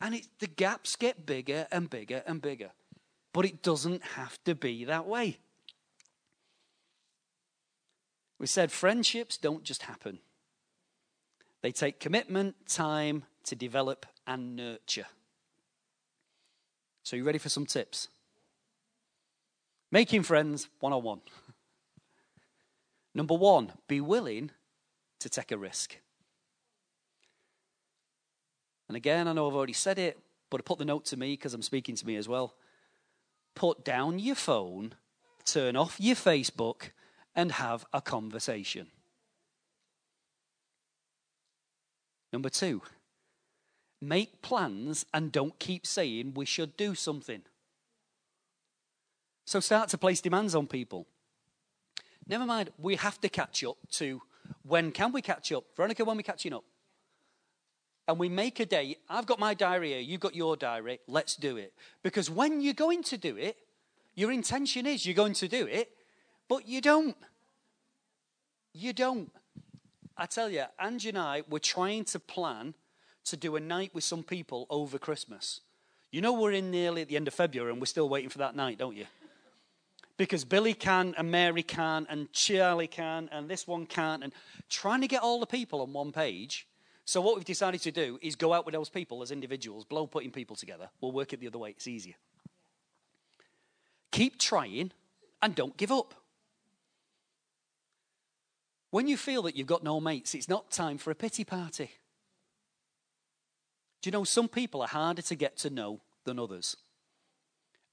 And it, the gaps get bigger and bigger and bigger. But it doesn't have to be that way. We said friendships don't just happen, they take commitment, time to develop and nurture. So, you ready for some tips? Making friends 101. Number one, be willing to take a risk. And again, I know I've already said it, but I put the note to me because I'm speaking to me as well. Put down your phone, turn off your Facebook, and have a conversation. Number two, Make plans and don't keep saying we should do something. So start to place demands on people. Never mind, we have to catch up to when can we catch up? Veronica, when we catching up? And we make a date. I've got my diary here, you've got your diary. Let's do it. Because when you're going to do it, your intention is you're going to do it, but you don't. You don't. I tell you, Angie and I were trying to plan to do a night with some people over Christmas. You know, we're in nearly at the end of February and we're still waiting for that night, don't you? Because Billy can, and Mary can, and Charlie can, and this one can't, and trying to get all the people on one page So, what we've decided to do is go out with those people as individuals, blow putting people together. We'll work it the other way, it's easier. Keep trying and don't give up. When you feel that you've got no mates, it's not time for a pity party. Do you know some people are harder to get to know than others?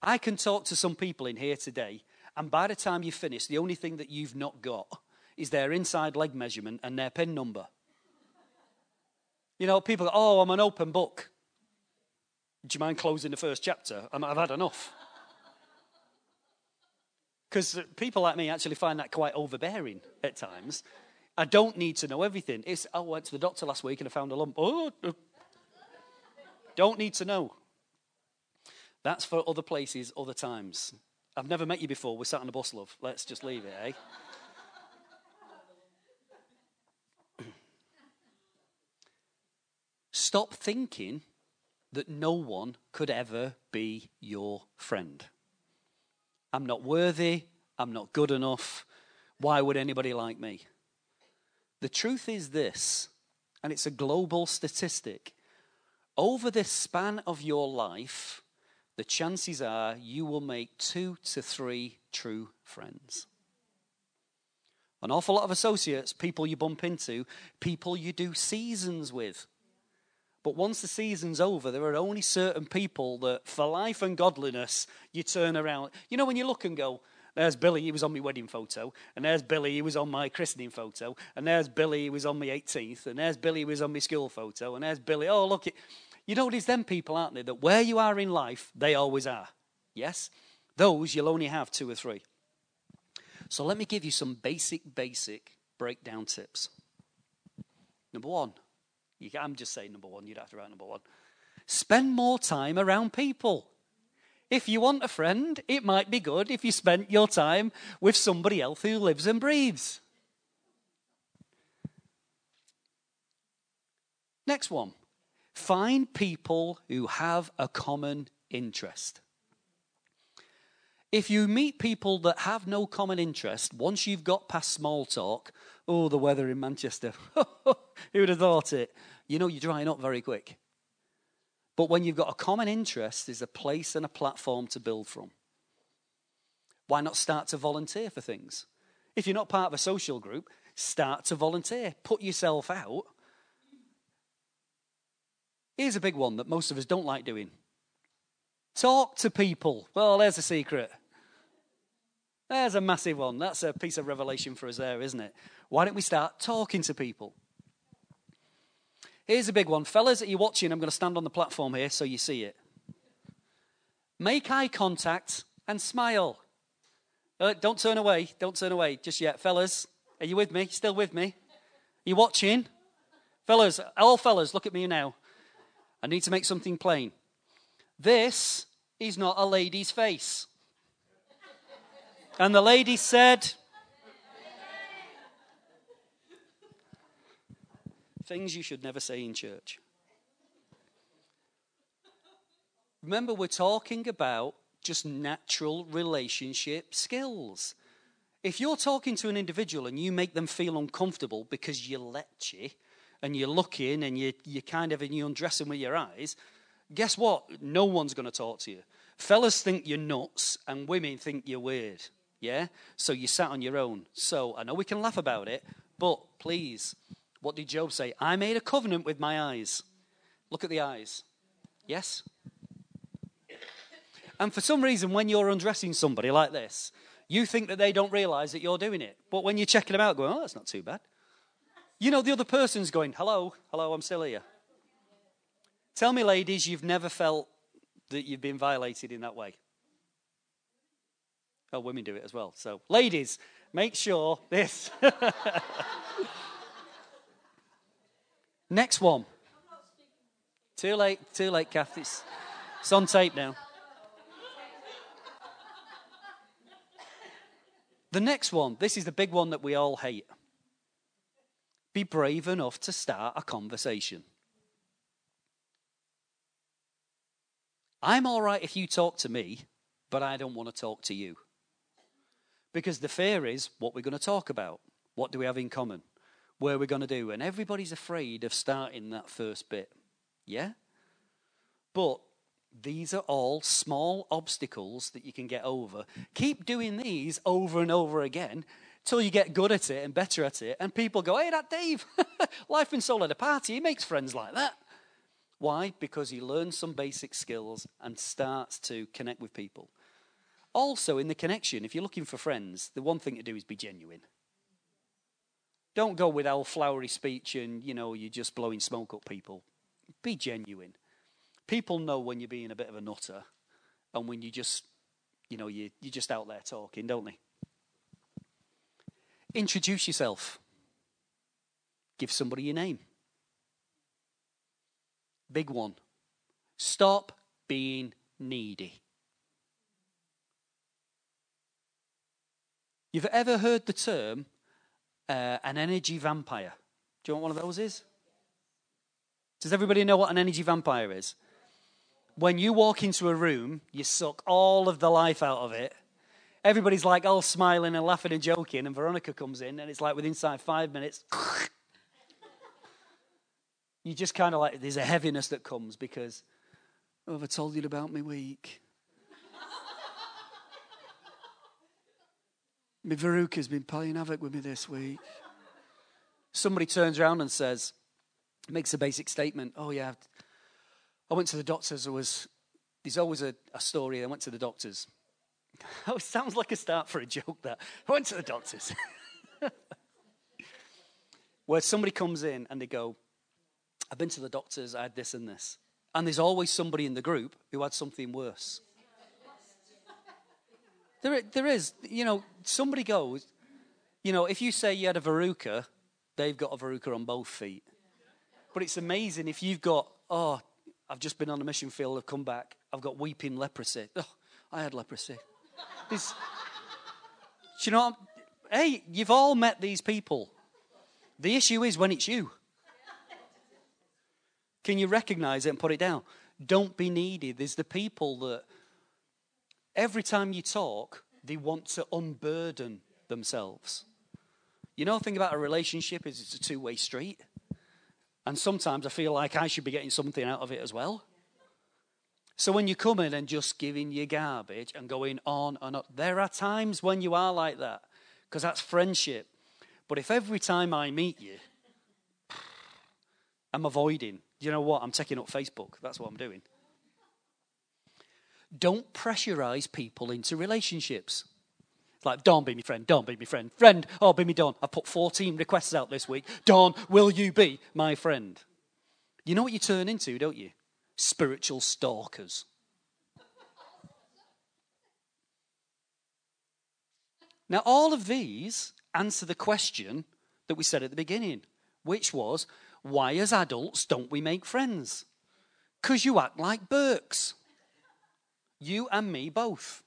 I can talk to some people in here today, and by the time you finish, the only thing that you've not got is their inside leg measurement and their pin number. You know, people oh, I'm an open book. Do you mind closing the first chapter? I've had enough. Because people like me actually find that quite overbearing at times. I don't need to know everything. It's, oh, I went to the doctor last week and I found a lump. Oh, don't need to know. That's for other places, other times. I've never met you before. We're sat on a bus, love. Let's just leave it, eh? Stop thinking that no one could ever be your friend. I'm not worthy. I'm not good enough. Why would anybody like me? The truth is this, and it's a global statistic. Over this span of your life, the chances are you will make two to three true friends. An awful lot of associates, people you bump into, people you do seasons with. But once the season's over, there are only certain people that, for life and godliness, you turn around. You know, when you look and go, there's Billy, he was on my wedding photo. And there's Billy, he was on my christening photo. And there's Billy, he was on my 18th. And there's Billy, he was on my school photo. And there's Billy, oh, look, it. You know, there's them people, aren't they, that where you are in life, they always are. Yes? Those you'll only have two or three. So let me give you some basic, basic breakdown tips. Number one, you, I'm just saying number one, you'd have to write number one. Spend more time around people. If you want a friend, it might be good if you spent your time with somebody else who lives and breathes. Next one Find people who have a common interest. If you meet people that have no common interest, once you've got past small talk, oh, the weather in Manchester, who would have thought it? You know, you're drying up very quick. But when you've got a common interest, there's a place and a platform to build from. Why not start to volunteer for things? If you're not part of a social group, start to volunteer. Put yourself out Here's a big one that most of us don't like doing talk to people. Well, there's a secret. There's a massive one. That's a piece of revelation for us there, isn't it? Why don't we start talking to people? Here's a big one. Fellas, that you're watching, I'm going to stand on the platform here so you see it. Make eye contact and smile. Uh, don't turn away. Don't turn away just yet. Fellas, are you with me? Still with me? You watching? Fellas, all fellas, look at me now. I need to make something plain. This is not a lady's face. And the lady said, Things you should never say in church. Remember, we're talking about just natural relationship skills. If you're talking to an individual and you make them feel uncomfortable because you let you, and you're looking and you, you kind of you're undressing with your eyes, guess what? No one's going to talk to you. Fellas think you're nuts and women think you're weird. Yeah? So you sat on your own. So I know we can laugh about it, but please, what did Job say? I made a covenant with my eyes. Look at the eyes. Yes? And for some reason, when you're undressing somebody like this, you think that they don't realize that you're doing it. But when you're checking them out, going, oh, that's not too bad. You know, the other person's going, hello, hello, I'm still here. Tell me, ladies, you've never felt that you've been violated in that way. Oh, women do it as well. So, ladies, make sure this. Next one. Too late, too late, Kath. It's, it's on tape now. The next one, this is the big one that we all hate be brave enough to start a conversation. I'm all right if you talk to me, but I don't want to talk to you. Because the fear is what we're going to talk about. What do we have in common? where we're going to do. And everybody's afraid of starting that first bit. Yeah? But these are all small obstacles that you can get over. Keep doing these over and over again till you get good at it and better at it. And people go, hey, that Dave, life and soul at a party, he makes friends like that. Why? Because he learns some basic skills and starts to connect with people. Also, in the connection, if you're looking for friends, the one thing to do is be genuine. Don't go with all flowery speech and, you know, you're just blowing smoke up people. Be genuine. People know when you're being a bit of a nutter and when you just, you know, you, you're just out there talking, don't they? Introduce yourself. Give somebody your name. Big one. Stop being needy. You've ever heard the term uh, an energy vampire. Do you know what one of those is? Does everybody know what an energy vampire is? When you walk into a room, you suck all of the life out of it. Everybody's like all smiling and laughing and joking, and Veronica comes in, and it's like within inside five minutes, you just kind of like, there's a heaviness that comes because, oh, have I told you about my week? My Verruca's been playing havoc with me this week. Somebody turns around and says, makes a basic statement. Oh, yeah, I went to the doctors. There was, there's always a, a story. I went to the doctors. Oh, sounds like a start for a joke, that. I went to the doctors. Where somebody comes in and they go, I've been to the doctors, I had this and this. And there's always somebody in the group who had something worse. There, there is, you know, somebody goes, you know, if you say you had a verruca, they've got a verruca on both feet. But it's amazing if you've got, oh, I've just been on a mission field, I've come back, I've got weeping leprosy. Oh, I had leprosy. This, do you know, hey, you've all met these people. The issue is when it's you. Can you recognize it and put it down? Don't be needy. There's the people that every time you talk, they want to unburden themselves. You know, the thing about a relationship is it's a two way street. And sometimes I feel like I should be getting something out of it as well. So when you come in and just giving your garbage and going on and on, there are times when you are like that because that's friendship. But if every time I meet you, I'm avoiding, you know what? I'm taking up Facebook. That's what I'm doing. Don't pressurize people into relationships. It's like, Don, be my friend. Don, be my friend. Friend, oh, be me Don. I put 14 requests out this week. Don, will you be my friend? You know what you turn into, don't you? Spiritual stalkers. Now, all of these answer the question that we said at the beginning, which was, why as adults don't we make friends? Because you act like Burks. You and me both.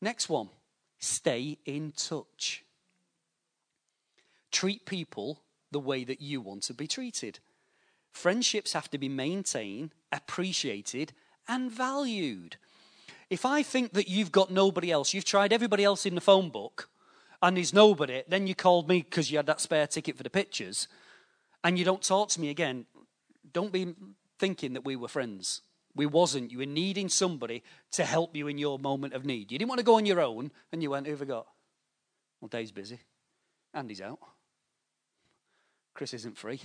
Next one stay in touch. Treat people the way that you want to be treated. Friendships have to be maintained, appreciated, and valued. If I think that you've got nobody else, you've tried everybody else in the phone book, and there's nobody, then you called me because you had that spare ticket for the pictures, and you don't talk to me again, don't be thinking that we were friends. We wasn't. You were needing somebody to help you in your moment of need. You didn't want to go on your own, and you went, Who've I got? Well, Dave's busy. Andy's out. Chris isn't free.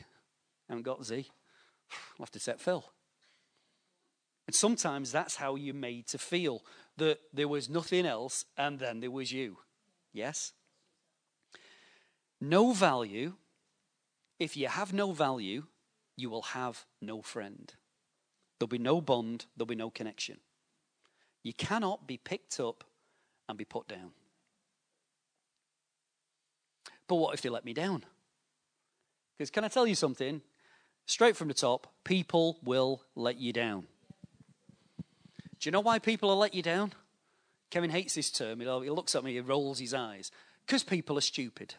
I haven't got Z. I'll have to set Phil. And sometimes that's how you're made to feel that there was nothing else and then there was you. Yes? No value. If you have no value, you will have no friend. There'll be no bond, there'll be no connection. You cannot be picked up and be put down. But what if they let me down? Because can I tell you something? Straight from the top, people will let you down. Do you know why people will let you down? Kevin hates this term. He looks at me, he rolls his eyes. Because people are stupid.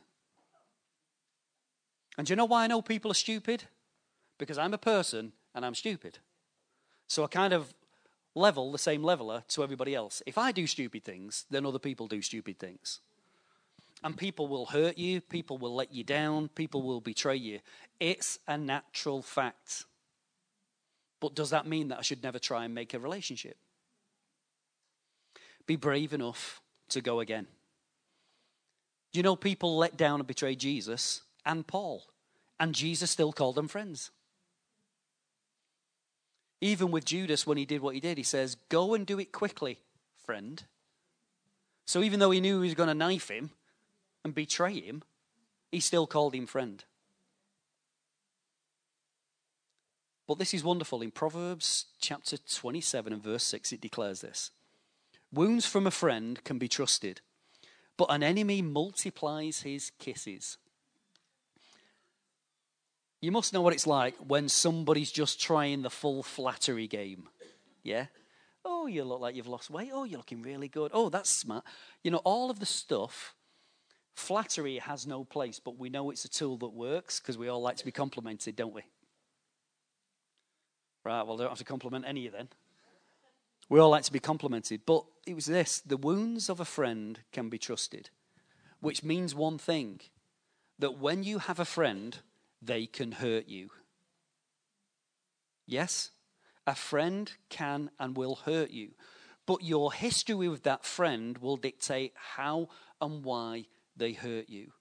And do you know why I know people are stupid? because I'm a person and I'm stupid. So I kind of level the same leveler to everybody else. If I do stupid things, then other people do stupid things. And people will hurt you, people will let you down, people will betray you. It's a natural fact. But does that mean that I should never try and make a relationship? Be brave enough to go again. You know people let down and betray Jesus and Paul? And Jesus still called them friends. Even with Judas, when he did what he did, he says, Go and do it quickly, friend. So even though he knew he was going to knife him and betray him, he still called him friend. But this is wonderful. In Proverbs chapter 27 and verse 6, it declares this Wounds from a friend can be trusted, but an enemy multiplies his kisses. You must know what it's like when somebody's just trying the full flattery game. Yeah? Oh, you look like you've lost weight. Oh, you're looking really good. Oh, that's smart. You know, all of the stuff, flattery has no place, but we know it's a tool that works because we all like to be complimented, don't we? Right, well, I don't have to compliment any of you then. We all like to be complimented. But it was this the wounds of a friend can be trusted, which means one thing that when you have a friend they can hurt you. Yes, a friend can and will hurt you, but your history with that friend will dictate how and why they hurt you.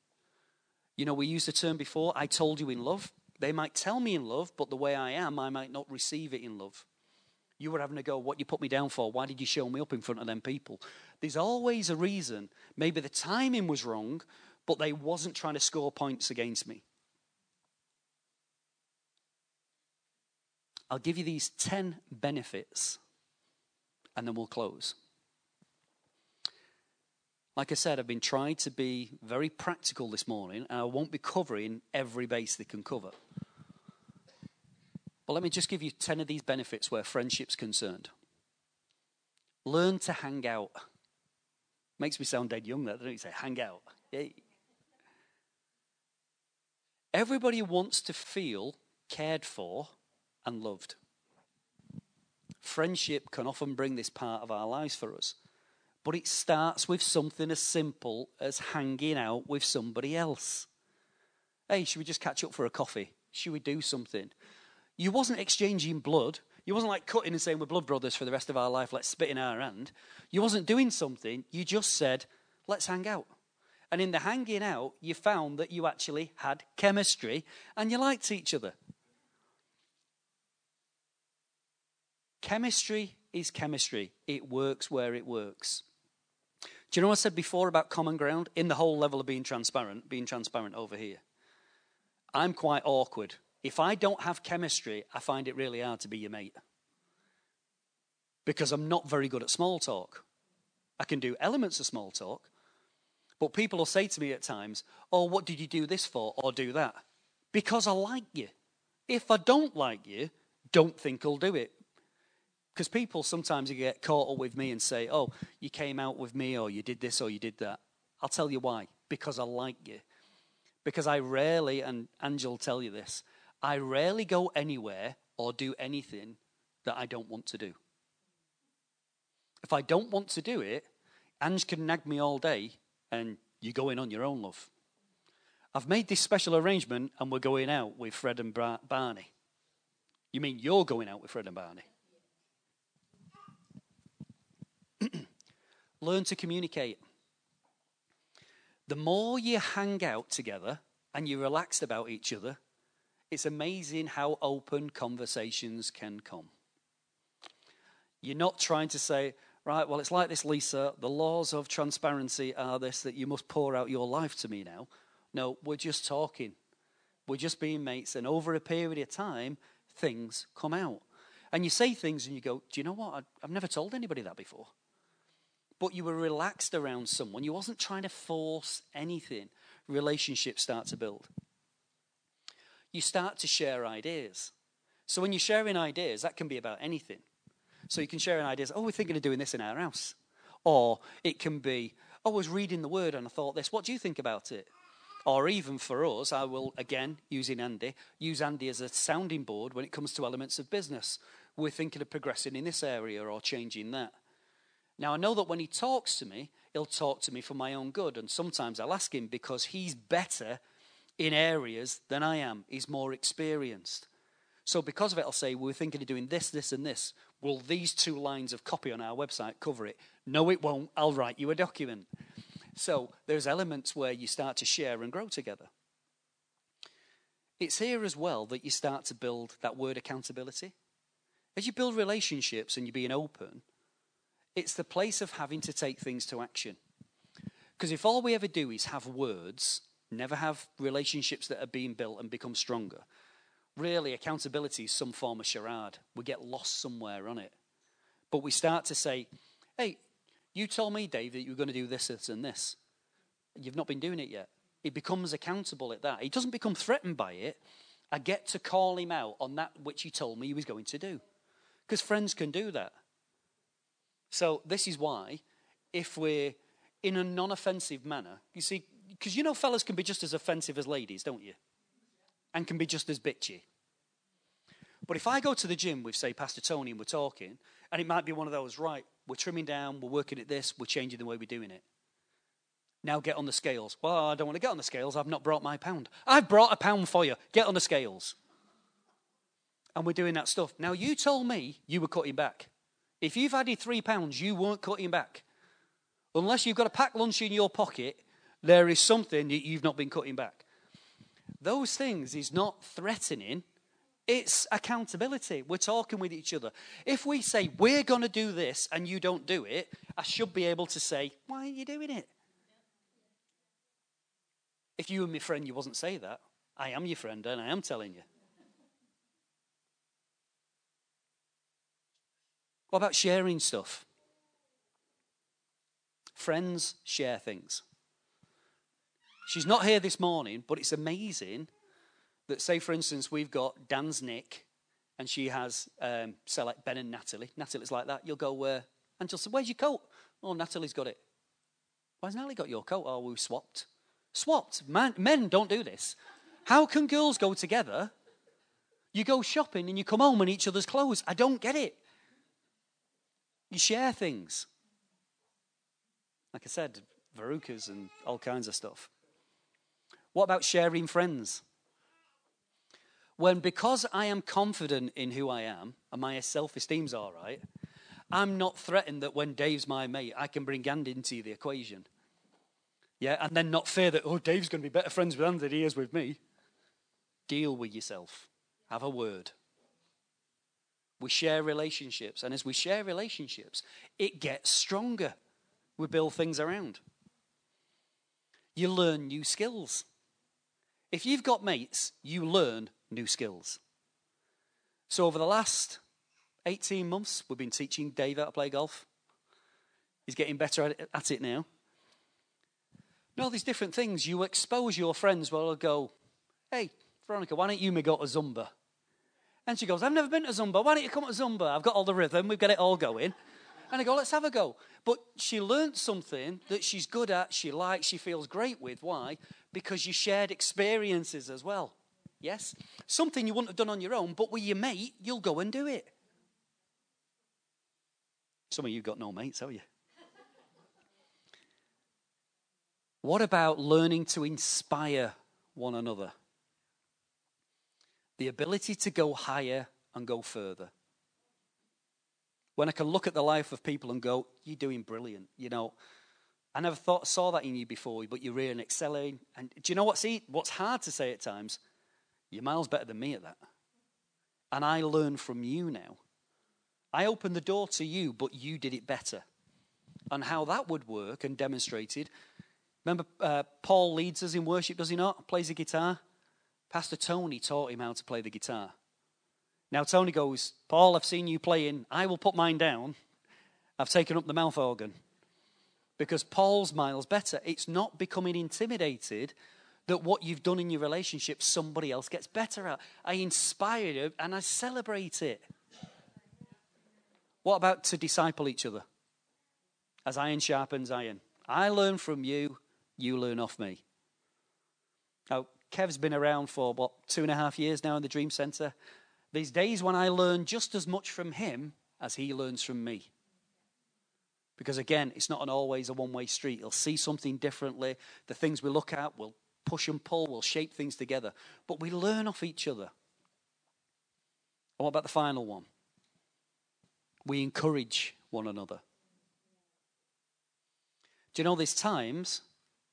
You know, we used the term before, I told you in love. They might tell me in love, but the way I am, I might not receive it in love. You were having to go, what you put me down for? Why did you show me up in front of them people? There's always a reason. Maybe the timing was wrong, but they wasn't trying to score points against me. I'll give you these 10 benefits and then we'll close. Like I said, I've been trying to be very practical this morning, and I won't be covering every base they can cover. But let me just give you 10 of these benefits where friendship's concerned. Learn to hang out. Makes me sound dead young, that, don't it? Say, hang out. Yay. Everybody wants to feel cared for and loved. Friendship can often bring this part of our lives for us, but it starts with something as simple as hanging out with somebody else. Hey, should we just catch up for a coffee? Should we do something? You wasn't exchanging blood. You wasn't like cutting and saying we're blood brothers for the rest of our life, let's spit in our hand. You wasn't doing something. You just said, let's hang out. And in the hanging out, you found that you actually had chemistry and you liked each other. Chemistry is chemistry, it works where it works. Do you know what I said before about common ground? In the whole level of being transparent, being transparent over here. I'm quite awkward. If I don't have chemistry, I find it really hard to be your mate. Because I'm not very good at small talk. I can do elements of small talk, but people will say to me at times, Oh, what did you do this for? or do that? Because I like you. If I don't like you, don't think I'll do it. Because people sometimes get caught up with me and say, oh, you came out with me, or you did this, or you did that. I'll tell you why. Because I like you. Because I rarely, and Angel will tell you this, I rarely go anywhere or do anything that I don't want to do. If I don't want to do it, Ange can nag me all day, and you're going on your own, love. I've made this special arrangement, and we're going out with Fred and Barney. You mean you're going out with Fred and Barney? Learn to communicate. The more you hang out together and you're relaxed about each other, it's amazing how open conversations can come. You're not trying to say, right, well, it's like this, Lisa. The laws of transparency are this that you must pour out your life to me now. No, we're just talking. We're just being mates. And over a period of time, things come out. And you say things and you go, do you know what? I've never told anybody that before but you were relaxed around someone. You wasn't trying to force anything. Relationships start to build. You start to share ideas. So when you're sharing ideas, that can be about anything. So you can share ideas, oh, we're thinking of doing this in our house. Or it can be, oh, I was reading the word and I thought this. What do you think about it? Or even for us, I will, again, using Andy, use Andy as a sounding board when it comes to elements of business. We're thinking of progressing in this area or changing that. Now, I know that when he talks to me, he'll talk to me for my own good. And sometimes I'll ask him because he's better in areas than I am, he's more experienced. So, because of it, I'll say, We're thinking of doing this, this, and this. Will these two lines of copy on our website cover it? No, it won't. I'll write you a document. So, there's elements where you start to share and grow together. It's here as well that you start to build that word accountability. As you build relationships and you're being open, it's the place of having to take things to action. Because if all we ever do is have words, never have relationships that are being built and become stronger, really accountability is some form of charade. We get lost somewhere on it. But we start to say, hey, you told me, Dave, that you were going to do this, this, and this. You've not been doing it yet. He becomes accountable at that. He doesn't become threatened by it. I get to call him out on that which he told me he was going to do. Because friends can do that. So, this is why, if we're in a non offensive manner, you see, because you know fellas can be just as offensive as ladies, don't you? And can be just as bitchy. But if I go to the gym with, say, Pastor Tony and we're talking, and it might be one of those, right, we're trimming down, we're working at this, we're changing the way we're doing it. Now get on the scales. Well, I don't want to get on the scales. I've not brought my pound. I've brought a pound for you. Get on the scales. And we're doing that stuff. Now, you told me you were cutting back. If you've added three pounds, you weren't cutting back. Unless you've got a packed lunch in your pocket, there is something that you've not been cutting back. Those things is not threatening, it's accountability. We're talking with each other. If we say, we're going to do this and you don't do it, I should be able to say, why are you doing it? If you were my friend, you wasn't say that. I am your friend and I am telling you. What about sharing stuff? Friends share things. She's not here this morning, but it's amazing that, say, for instance, we've got Dan's Nick, and she has, um, say, like Ben and Natalie. Natalie's like that. You'll go, uh, and she'll say, Where's your coat? Oh, Natalie's got it. Why's Natalie got your coat? Oh, we swapped. Swapped. Man, men don't do this. How can girls go together? You go shopping and you come home in each other's clothes. I don't get it. You share things. Like I said, Verrucas and all kinds of stuff. What about sharing friends? When, because I am confident in who I am and my self esteem's all right, I'm not threatened that when Dave's my mate, I can bring Andy into the equation. Yeah, and then not fear that, oh, Dave's going to be better friends with Andy than he is with me. Deal with yourself. Have a word. We share relationships. And as we share relationships, it gets stronger. We build things around. You learn new skills. If you've got mates, you learn new skills. So, over the last 18 months, we've been teaching Dave how to play golf. He's getting better at it, now. And all these different things, you expose your friends. Well, I'll go, hey, Veronica, why don't you me go to Zumba? And she goes, I've never been to Zumba. Why don't you come to Zumba? I've got all the rhythm. We've got it all going. And I go, let's have a go. But she learnt something that she's good at, she likes, she feels great with. Why? Because you shared experiences as well. Yes? Something you wouldn't have done on your own, but with your mate, you'll go and do it. Some of you got no mates, have you? What about learning to inspire one another? The ability to go higher and go further. When I can look at the life of people and go, You're doing brilliant. You know, I never thought saw that in you before, but you're really excelling. And do you know what's what's hard to say at times? You're miles better than me at that. And I learn from you now. I opened the door to you, but you did it better. And how that would work and demonstrated. Remember, uh, Paul leads us in worship, does he not? Plays the guitar. Pastor Tony taught him how to play the guitar. Now, Tony goes, Paul, I've seen you playing. I will put mine down. I've taken up the mouth organ. Because Paul's miles better. It's not becoming intimidated that what you've done in your relationship, somebody else gets better at. I inspire you and I celebrate it. What about to disciple each other? As iron sharpens iron. I learn from you, you learn off me. Now, Kev's been around for, what, two and a half years now in the Dream Center. These days when I learn just as much from him as he learns from me. Because again, it's not an always a one way street. He'll see something differently. The things we look at will push and pull, will shape things together. But we learn off each other. And what about the final one? We encourage one another. Do you know there's times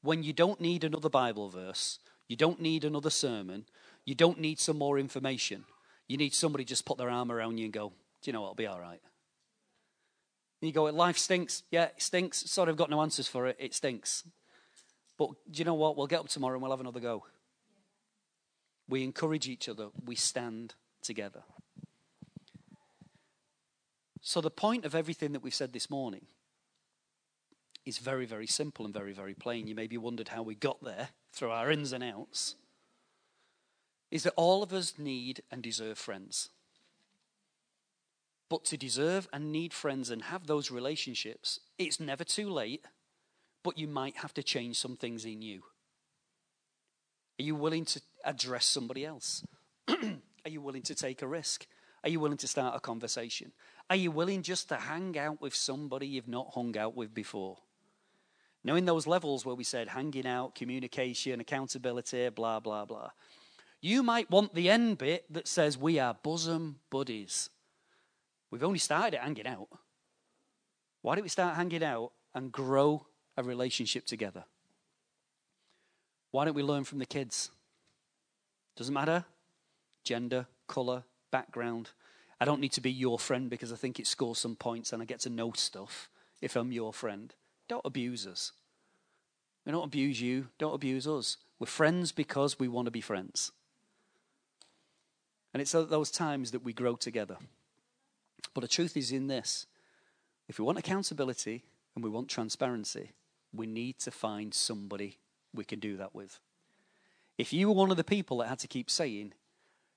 when you don't need another Bible verse, you don't need another sermon, you don't need some more information. You need somebody just put their arm around you and go, Do you know what? It'll be all right. And you go, Life stinks. Yeah, it stinks. Sorry, I've got no answers for it. It stinks. But do you know what? We'll get up tomorrow and we'll have another go. We encourage each other, we stand together. So, the point of everything that we've said this morning is very, very simple and very, very plain. You maybe wondered how we got there through our ins and outs. Is that all of us need and deserve friends. But to deserve and need friends and have those relationships, it's never too late, but you might have to change some things in you. Are you willing to address somebody else? Are you willing to take a risk? Are you willing to start a conversation? Are you willing just to hang out with somebody you've not hung out with before? Now, in those levels where we said hanging out, communication, accountability, blah, blah, blah, you might want the end bit that says we are bosom buddies. We've only started hanging out. Why don't we start hanging out and grow a relationship together? Why don't we learn from the kids? Doesn't matter. Gender, colour, background. I don't need to be your friend because I think it scores some points and I get to know stuff if I'm your friend. Don't abuse us. We don't abuse you. Don't abuse us. We're friends because we want to be friends. And it's at those times that we grow together. But the truth is in this if we want accountability and we want transparency, we need to find somebody we can do that with. If you were one of the people that had to keep saying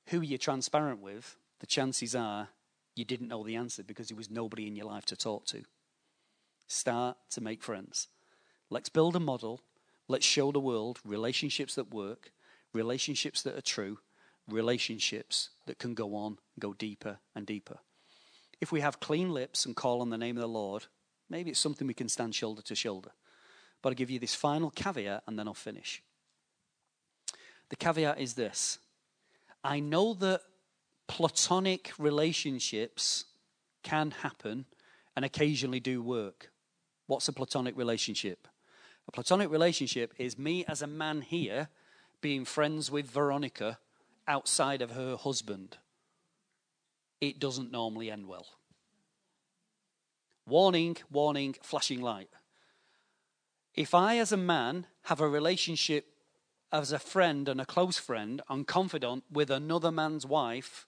who are you're transparent with, the chances are you didn't know the answer because there was nobody in your life to talk to. Start to make friends. Let's build a model. Let's show the world relationships that work, relationships that are true, relationships that can go on, go deeper and deeper. If we have clean lips and call on the name of the Lord, maybe it's something we can stand shoulder to shoulder. But I'll give you this final caveat and then I'll finish. The caveat is this I know that platonic relationships can happen and occasionally do work. What's a platonic relationship? A platonic relationship is me as a man here being friends with Veronica outside of her husband. It doesn't normally end well. Warning, warning, flashing light. If I, as a man, have a relationship as a friend and a close friend and confidant with another man's wife,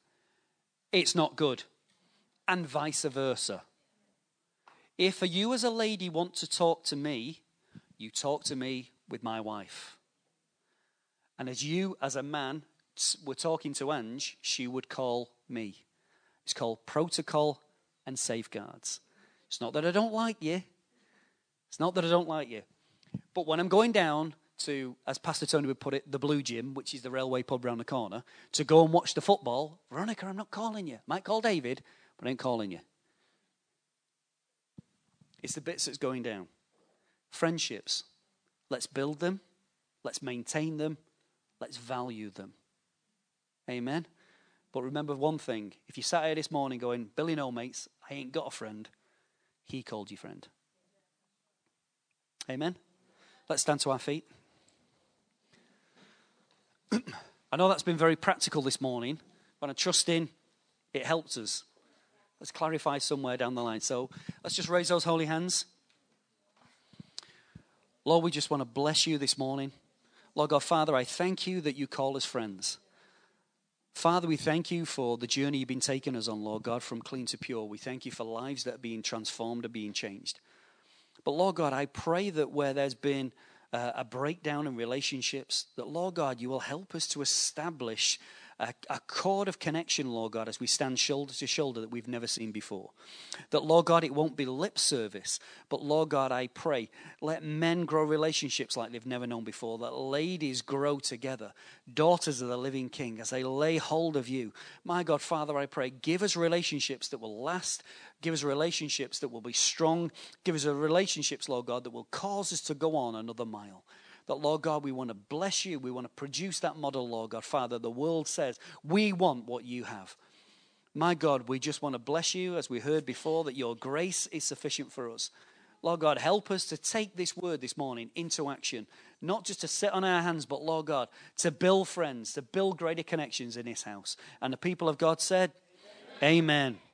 it's not good. And vice versa. If you, as a lady, want to talk to me, you talk to me with my wife. And as you, as a man, were talking to Ange, she would call me. It's called protocol and safeguards. It's not that I don't like you. It's not that I don't like you. But when I'm going down to, as Pastor Tony would put it, the Blue Gym, which is the railway pub round the corner, to go and watch the football, Veronica, I'm not calling you. I Might call David, but I ain't calling you. It's the bits that's going down. Friendships. Let's build them. Let's maintain them. Let's value them. Amen. But remember one thing if you sat here this morning going, Billy, no, mates, I ain't got a friend, he called you friend. Amen. Let's stand to our feet. I know that's been very practical this morning, but I trust in it helps us. Let's clarify somewhere down the line. So let's just raise those holy hands. Lord, we just want to bless you this morning. Lord God, Father, I thank you that you call us friends. Father, we thank you for the journey you've been taking us on, Lord God, from clean to pure. We thank you for lives that are being transformed and being changed. But Lord God, I pray that where there's been uh, a breakdown in relationships, that Lord God, you will help us to establish a, a cord of connection, Lord God, as we stand shoulder to shoulder that we've never seen before. That, Lord God, it won't be lip service, but Lord God, I pray, let men grow relationships like they've never known before, that ladies grow together, daughters of the living King, as they lay hold of you. My God, Father, I pray, give us relationships that will last, give us relationships that will be strong, give us relationships, Lord God, that will cause us to go on another mile that, Lord God, we want to bless you. We want to produce that model, Lord God. Father, the world says we want what you have. My God, we just want to bless you, as we heard before, that your grace is sufficient for us. Lord God, help us to take this word this morning into action, not just to sit on our hands, but, Lord God, to build friends, to build greater connections in this house. And the people of God said, Amen. Amen.